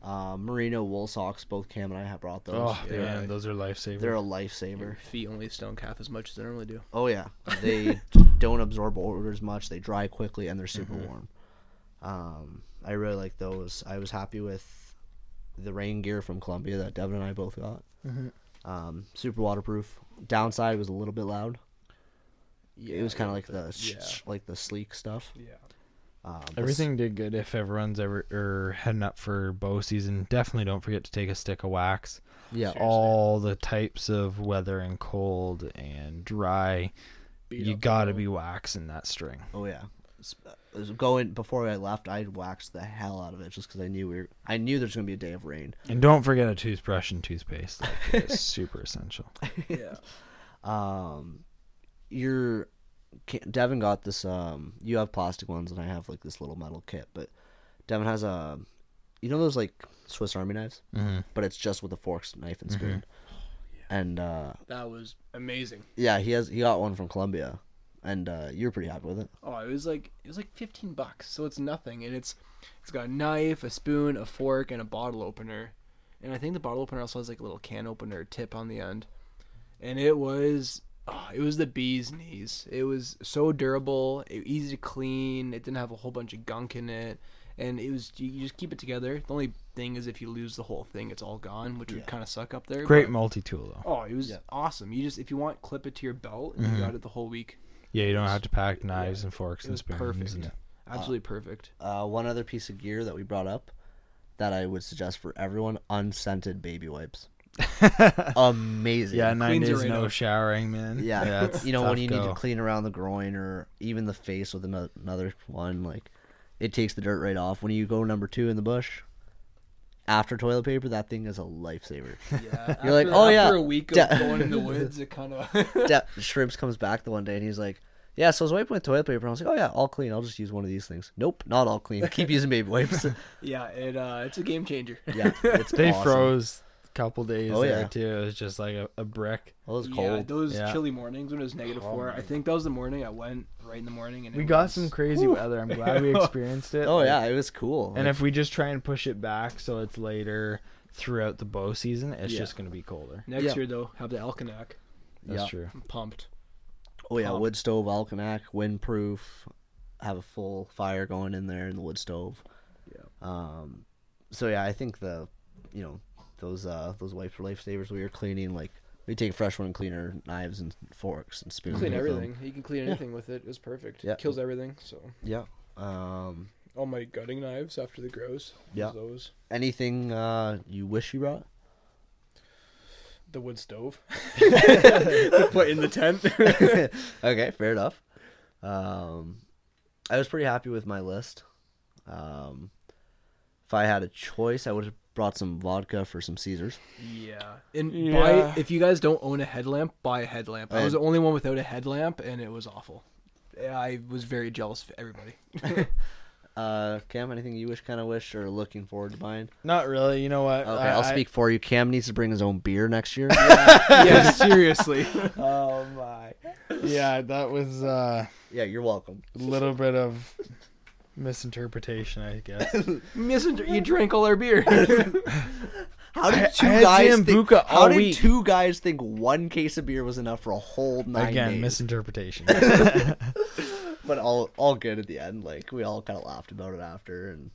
Um, merino wool socks. Both Cam and I have brought those. Oh they're, man, those are lifesavers. they're a Your lifesaver. feet only stone calf as much as they normally do. Oh yeah, they don't absorb odors much. They dry quickly and they're super warm. Um, I really like those. I was happy with the rain gear from Columbia that Devin and I both got. Mhm. Um, super waterproof. Downside was a little bit loud. Yeah, it was kind of like the sh- yeah. sh- like the sleek stuff. Yeah. Um, Everything did good. If everyone's ever or heading up for bow season, definitely don't forget to take a stick of wax. Yeah. Seriously. All the types of weather and cold and dry, Beat you got to be waxing that string. Oh yeah. S- uh, was Going before I left, I waxed the hell out of it just because I knew we were. I knew there's gonna be a day of rain. And don't forget a toothbrush and toothpaste. Like, it's super essential. Yeah. Um, you're Devin got this. Um, you have plastic ones, and I have like this little metal kit. But Devin has a, you know those like Swiss Army knives, hmm but it's just with a fork, knife, and spoon. And uh, That was amazing. yeah, he has he got one from Columbia, and uh, you're pretty happy with it. Oh, it was like it was like fifteen bucks, so it's nothing, and it's it's got a knife, a spoon, a fork, and a bottle opener, and I think the bottle opener also has like a little can opener tip on the end, and it was oh, it was the bee's knees. It was so durable, it, easy to clean. It didn't have a whole bunch of gunk in it, and it was you, you just keep it together. The only thing is if you lose the whole thing, it's all gone, which Yeah. would kind of suck up there. Great but- multi tool though. Oh, it was Yeah. awesome. You just if you want, clip it to your belt, and Mhm. you got it the whole week. Yeah, you don't have to pack knives and forks It and was spoons. perfect. and- Absolutely perfect. Uh, one other piece of gear that we brought up that I would suggest for everyone: unscented baby wipes. Amazing. yeah, nine Cleans days right no up. showering, man. Yeah, it's you know when you need to clean around the groin or even the face with another one, like it takes the dirt right off. When you go number two in the bush, after toilet paper, that thing is a lifesaver. Yeah, You're like, after- "Oh, yeah, After a week of da- going in the woods, it kind of. De- Shrimps comes back the one day and he's like, "Yeah, so I was wiping with toilet paper." And I was like, "Oh yeah, all clean. I'll just use one of these things." Nope, not all clean. Keep using baby wipes. yeah, it uh, it's a game changer. yeah, it's They awesome. froze a couple days Oh, there yeah. too. It was just like a, a brick. Well, it was cold. Yeah, cold. those Yeah. chilly mornings when it was negative Oh four. my I think that was the morning I went right in the morning and We it got was- some crazy weather. I'm glad we experienced it. oh Like, yeah, it was cool. And Like, if we just try and push it back so it's later throughout the bow season, it's Yeah. just going to be colder. Next Yeah. year though, have the Alaknak. That's Yeah. true. I'm pumped. oh yeah, um, wood stove, Alaknak, windproof, have a full fire going in there in the wood stove. Yeah. Um, so yeah, I think the, you know, those uh those wipes for lifesavers. We were cleaning like we take fresh one cleaner, knives and forks and spoons. Clean with them. everything. You can clean anything with it. It's perfect. Yeah. Kills everything. So Yeah. Um, all my gutting knives after the grouse. Yeah. Those. anything uh you wish you brought? The wood stove. Put in the tent. okay, fair enough. Um, I was pretty happy with my list. Um, if I had a choice, I would have brought some vodka for some Caesars. Yeah. And Yeah. buy if you guys don't own a headlamp, buy a headlamp. I was I- the only one without a headlamp and it was awful. I was very jealous of everybody. Uh, Cam, anything you wish, kind of wish, or looking forward to buying? Not really. You know what? Okay, I- I'll I- speak for you. Cam needs to bring his own beer next year. yeah, seriously. oh my. Yeah, that was uh, yeah, you're welcome. a little bit of misinterpretation, I guess. Misinter- you drank all our beer. How did two I had guys think? Sambuca How all did week. two guys think one case of beer was enough for a whole nine Again, days? misinterpretation. but all all good at the end. Like we all kind of laughed about it after, and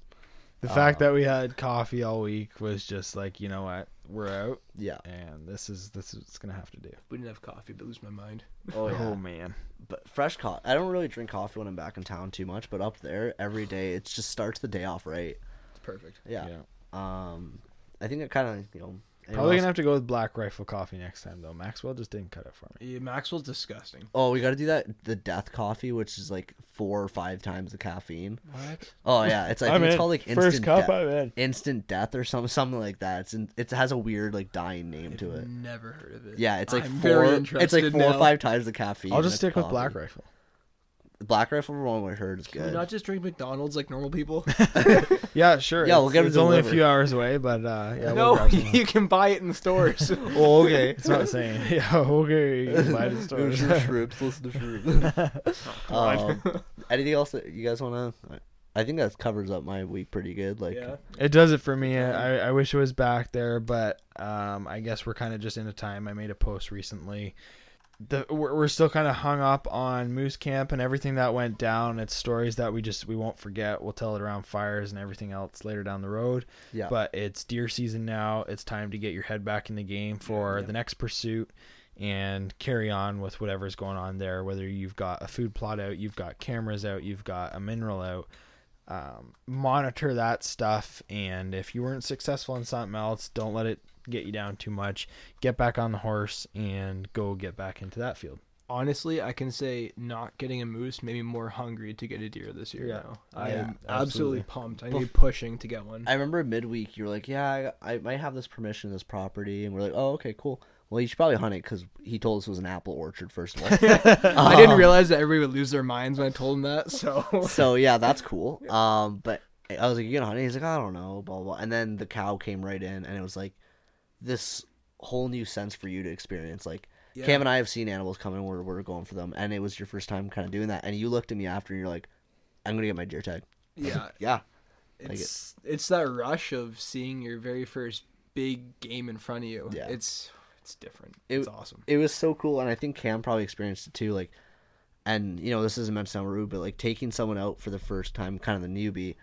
The fact Uh, that we had coffee all week was just like, you know what, we're out, yeah. and this is this is what's gonna have to do. we didn't have coffee, but lose my mind. Oh yeah. Oh man, But fresh coffee. I don't really drink coffee when I'm back in town too much, but up there every day, it just starts the day off right. It's perfect. Yeah. yeah. Um, I think it kind of you know. Anyone Probably else- gonna have to go with Black Rifle coffee next time though. Maxwell just didn't cut it for me. Yeah, Maxwell's disgusting. Oh, we got to do that. The death coffee, which is like four or five times the caffeine. What? Oh yeah, it's I think it's called like instant death. I'm in. instant death or something something like that. It's in, it has a weird like dying name to it. Never heard of it. Yeah, it's like I'm four. very It's like interested four or five times the caffeine. I'll just that's stick with. Black Rifle. Black Rifle one I heard is Can we good. not just drink McDonald's like normal people? Yeah, sure. Yeah, we'll get it It's only a delivered. few hours away, but uh, yeah, we'll no, grab some. you can buy it in the stores. oh, okay. It's not saying. Yeah, okay, you can buy it the stores. Listen to Shroops, listen to Shroops. um, anything else that you guys want to? I think that covers up my week pretty good. Like, yeah. It does it for me. I, I wish it was back there, but um, I guess we're kind of just in a time. I made a post recently. The, we're, we're still kind of hung up on Moose Camp and everything that went down. It's stories that we just we won't forget. We'll tell it around fires and everything else later down the road. yeah, But it's deer season now. It's time to get your head back in the game for Yeah. the next pursuit and carry on with whatever's going on there. Whether you've got a food plot out, you've got cameras out, you've got a mineral out. Um, monitor that stuff, and if you weren't successful in something else, don't let it get you down too much. Get back on the horse and go get back into that field. Honestly, I can say not getting a moose made me more hungry to get a deer this year. Yeah. Now. I Yeah, am absolutely, absolutely. pumped. I need pushing to get one. I remember midweek you were like, "Yeah, I, I might have this permission, this property," and we're like, "Oh, okay, cool." Well, you should probably hunt it because he told us it was an apple orchard first of all. I didn't Um, realize that everybody would lose their minds when I told them that. So so yeah, that's cool. Um, but I was like, "You gonna hunt it?" He's like, "I don't know," blah blah. blah. And then the cow came right in, and it was like this whole new sense for you to experience. Like Yeah. Cam and I have seen animals come in where we're going for them, and it was your first time kind of doing that. And you looked at me after, and you're like, "I'm gonna get my deer tag." yeah, Yeah, it's it's that rush of seeing your very first big game in front of you. Yeah. It's it's different. It- it's awesome. it was so cool, and I think Cam probably experienced it too. Like, and you know, this isn't meant to sound rude, but like taking someone out for the first time, kind of the newbie,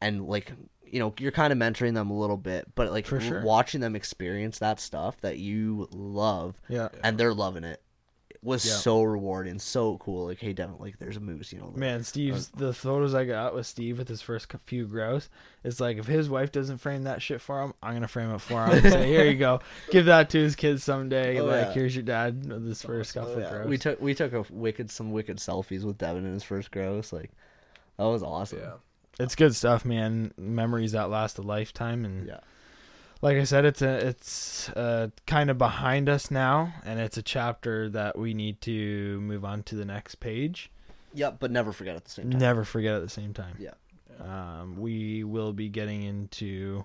and like you know, you're kind of mentoring them a little bit, but like For sure. watching them experience that stuff that you love, Yeah. and they're loving it, was Yeah. so rewarding, so cool. Like, hey, Devin, like, there's a moose, you know. Man, Steve's uh, the photos I got with Steve with his first few grouse. It's like if his wife doesn't frame that shit for him, I'm gonna frame it for him. and say, here you go, give that to his kids someday. Oh, like, yeah. here's your dad with his first Oh, couple yeah. grouse. We took we took a wicked some wicked selfies with Devin in his first grouse. Like, that was awesome. Yeah. It's good stuff, man. Memories that last a lifetime, and Yeah. like I said, it's a it's uh, kind of behind us now, and it's a chapter that we need to move on to the next page. Yep, but never forget at the same time. Never forget at the same time. Yeah. Um, we will be getting into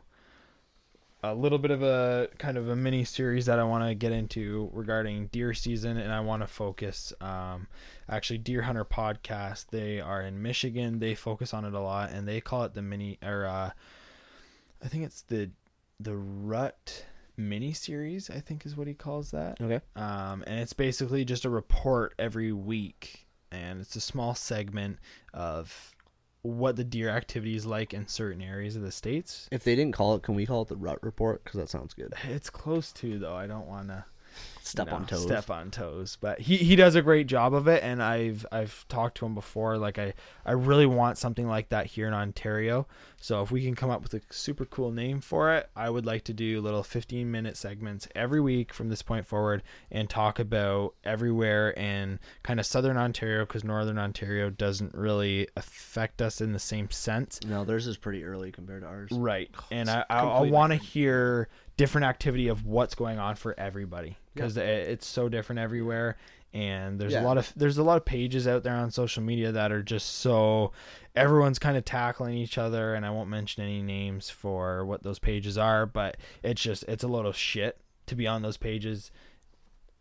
a little bit of a kind of a mini series that I want to get into regarding deer season, and I want to focus. Um, actually, Deer Hunter podcast. They are in Michigan. They focus on it a lot, and they call it the mini or uh, I think it's the the Rut mini series. I think is what he calls that Okay. um, and it's basically just a report every week, and it's a small segment of what the deer activity is like in certain areas of the states. If they didn't call it, can we call it the rut report? Because that sounds good. It's close to though. I don't want to Step on toes. Step on toes. But he, he does a great job of it, and I've I've talked to him before. Like I I really want something like that here in Ontario. So if we can come up with a super cool name for it, I would like to do little 15 minute segments every week from this point forward and talk about everywhere and kind of southern Ontario because northern Ontario doesn't really affect us in the same sense. No, theirs is pretty early compared to ours. Right. And I, I, I want to hear different activity of what's going on for everybody because it's so different everywhere. and there's Yeah. a lot of there's a lot of pages out there on social media that are just so everyone's kind of tackling each other and I won't mention any names for what those pages are but it's just it's a load of shit to be on those pages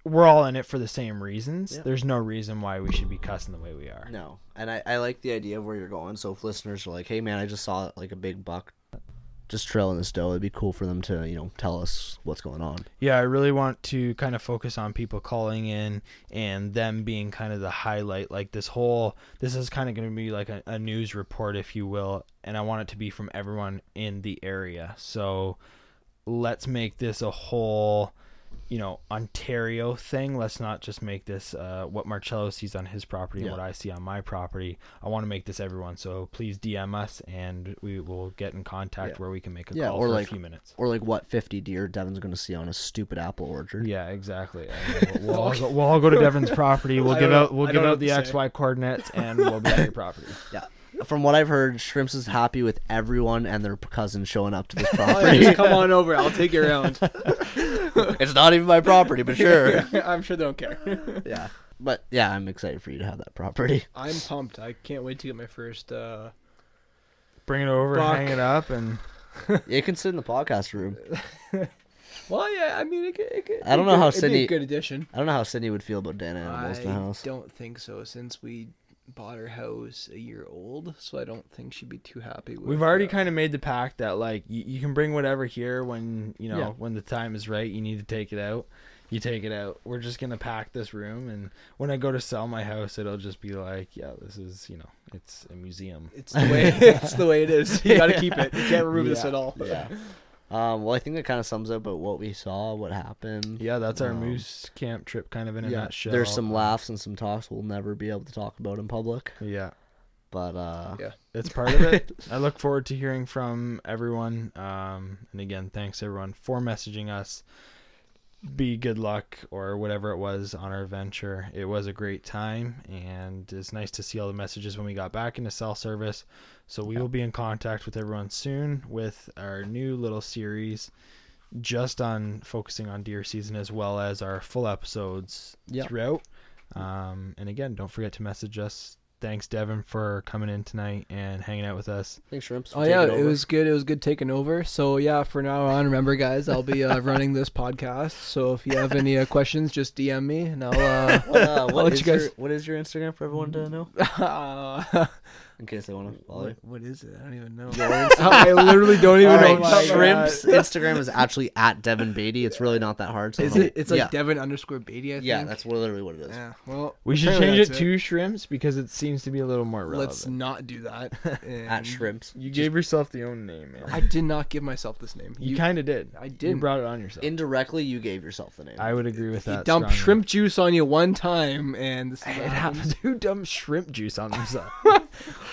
we're all in it for the same reasons Yeah. there's no reason why we should be cussing the way we are No, and I, I like the idea of where you're going. So if listeners are like, "Hey, man, I just saw like a big buck just trailing this doe," it'd be cool for them to you know tell us what's going on. Yeah, I really want to kind of focus on people calling in and them being kind of the highlight. Like this whole, this is kind of going to be like a, a news report, if you will, and I want it to be from everyone in the area. So let's make this a whole, you know, Ontario thing. Let's not just make this uh, what Marcello sees on his property and what I see on my property. I want to make this everyone. So please DM us and we will get in contact Yeah. where we can make a Yeah, call or for like- a few minutes. Or like what 50 deer Devin's going to see on a stupid apple orchard. Yeah, exactly. We'll, we'll, all go, we'll all go to Devin's property. We'll I give out we'll I give out the what to say. XY coordinates and we'll be at your property. Yeah. From what I've heard, Shrimps is happy with everyone and their cousin showing up to this Oh, property. just come on over. I'll take you around. it's not even my property, but sure. I'm sure they don't care. yeah. But yeah, I'm excited for you to have that property. I'm pumped. I can't wait to get my first. uh Bring it over, Buck. hang it up, and You can sit in the podcast room. Well, yeah. I mean, it, could- it, could- I don't know how could- it'd be Sydney- a good addition. I don't know how Sydney would feel about Dan animals in the I house. don't think so. Since we bought her house a year old, so I don't think she'd be too happy. with we've already uh, kind of made the pact that like you, you can bring whatever here when you know Yeah. when the time is right. You need to take it out. You take it out. We're just gonna pack this room, and when I go to sell my house, it'll just be like, yeah, this is you know, it's a museum. It's the way it's the way it is. You got to keep it. You can't remove this at all. Yeah. Um, well, I think that kind of sums up about what we saw, what happened. Yeah, that's our Um, moose camp trip, kind of in a Yeah, nutshell. there's some laughs and some talks we'll never be able to talk about in public, Yeah. but uh, Yeah. it's part of it. I look forward to hearing from everyone. Um, and again, thanks everyone for messaging us. Be good luck or whatever it was on our venture. It was a great time, and it's nice to see all the messages when we got back into cell service. So we will be in contact with everyone soon with our new little series, just on focusing on deer season as well as our full episodes Yeah. throughout. Um, and again, don't forget to message us. Thanks, Devin, for coming in tonight and hanging out with us. thanks, Shrimps. for Oh yeah, taking it was good. It was good taking over. So yeah, for now on, remember guys, I'll be uh, running this podcast. So if you have any uh, questions, just DM me, and I'll. Uh, What, uh, I'll what let you guys- your, what is your Instagram for everyone to know? In case they want to follow what, what is it? I don't even know. I literally don't even All know. right, my Shrimps God. Instagram is actually at Devin Beatty. It's really not that hard. So Is it? It's like yeah, Devin underscore Beatty. I think. yeah, that's literally what it is. Yeah. Well, We should apparently change it that's to shrimps because it seems to be a little more relevant. Let's not do that. At And Shrimps. you gave yourself the own name, man. I did not give myself this name. you kind of did. I You didn't. brought it on yourself. Indirectly, you gave yourself the name. I would agree with He that. dumped strongly. shrimp juice on you one time, and this is It what happened. happens. Who dumped shrimp juice on themselves?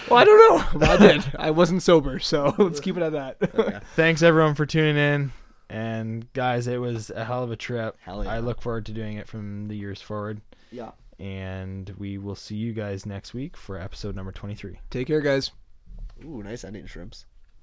Well, I don't know. But I did. I wasn't sober, so let's keep it at that. Thanks everyone for tuning in. And guys, it was a hell of a trip. Hell yeah. I look forward to doing it from the years forward. Yeah. And we will see you guys next week for episode number 23. Take care, guys. Ooh, nice ending, Shrimps.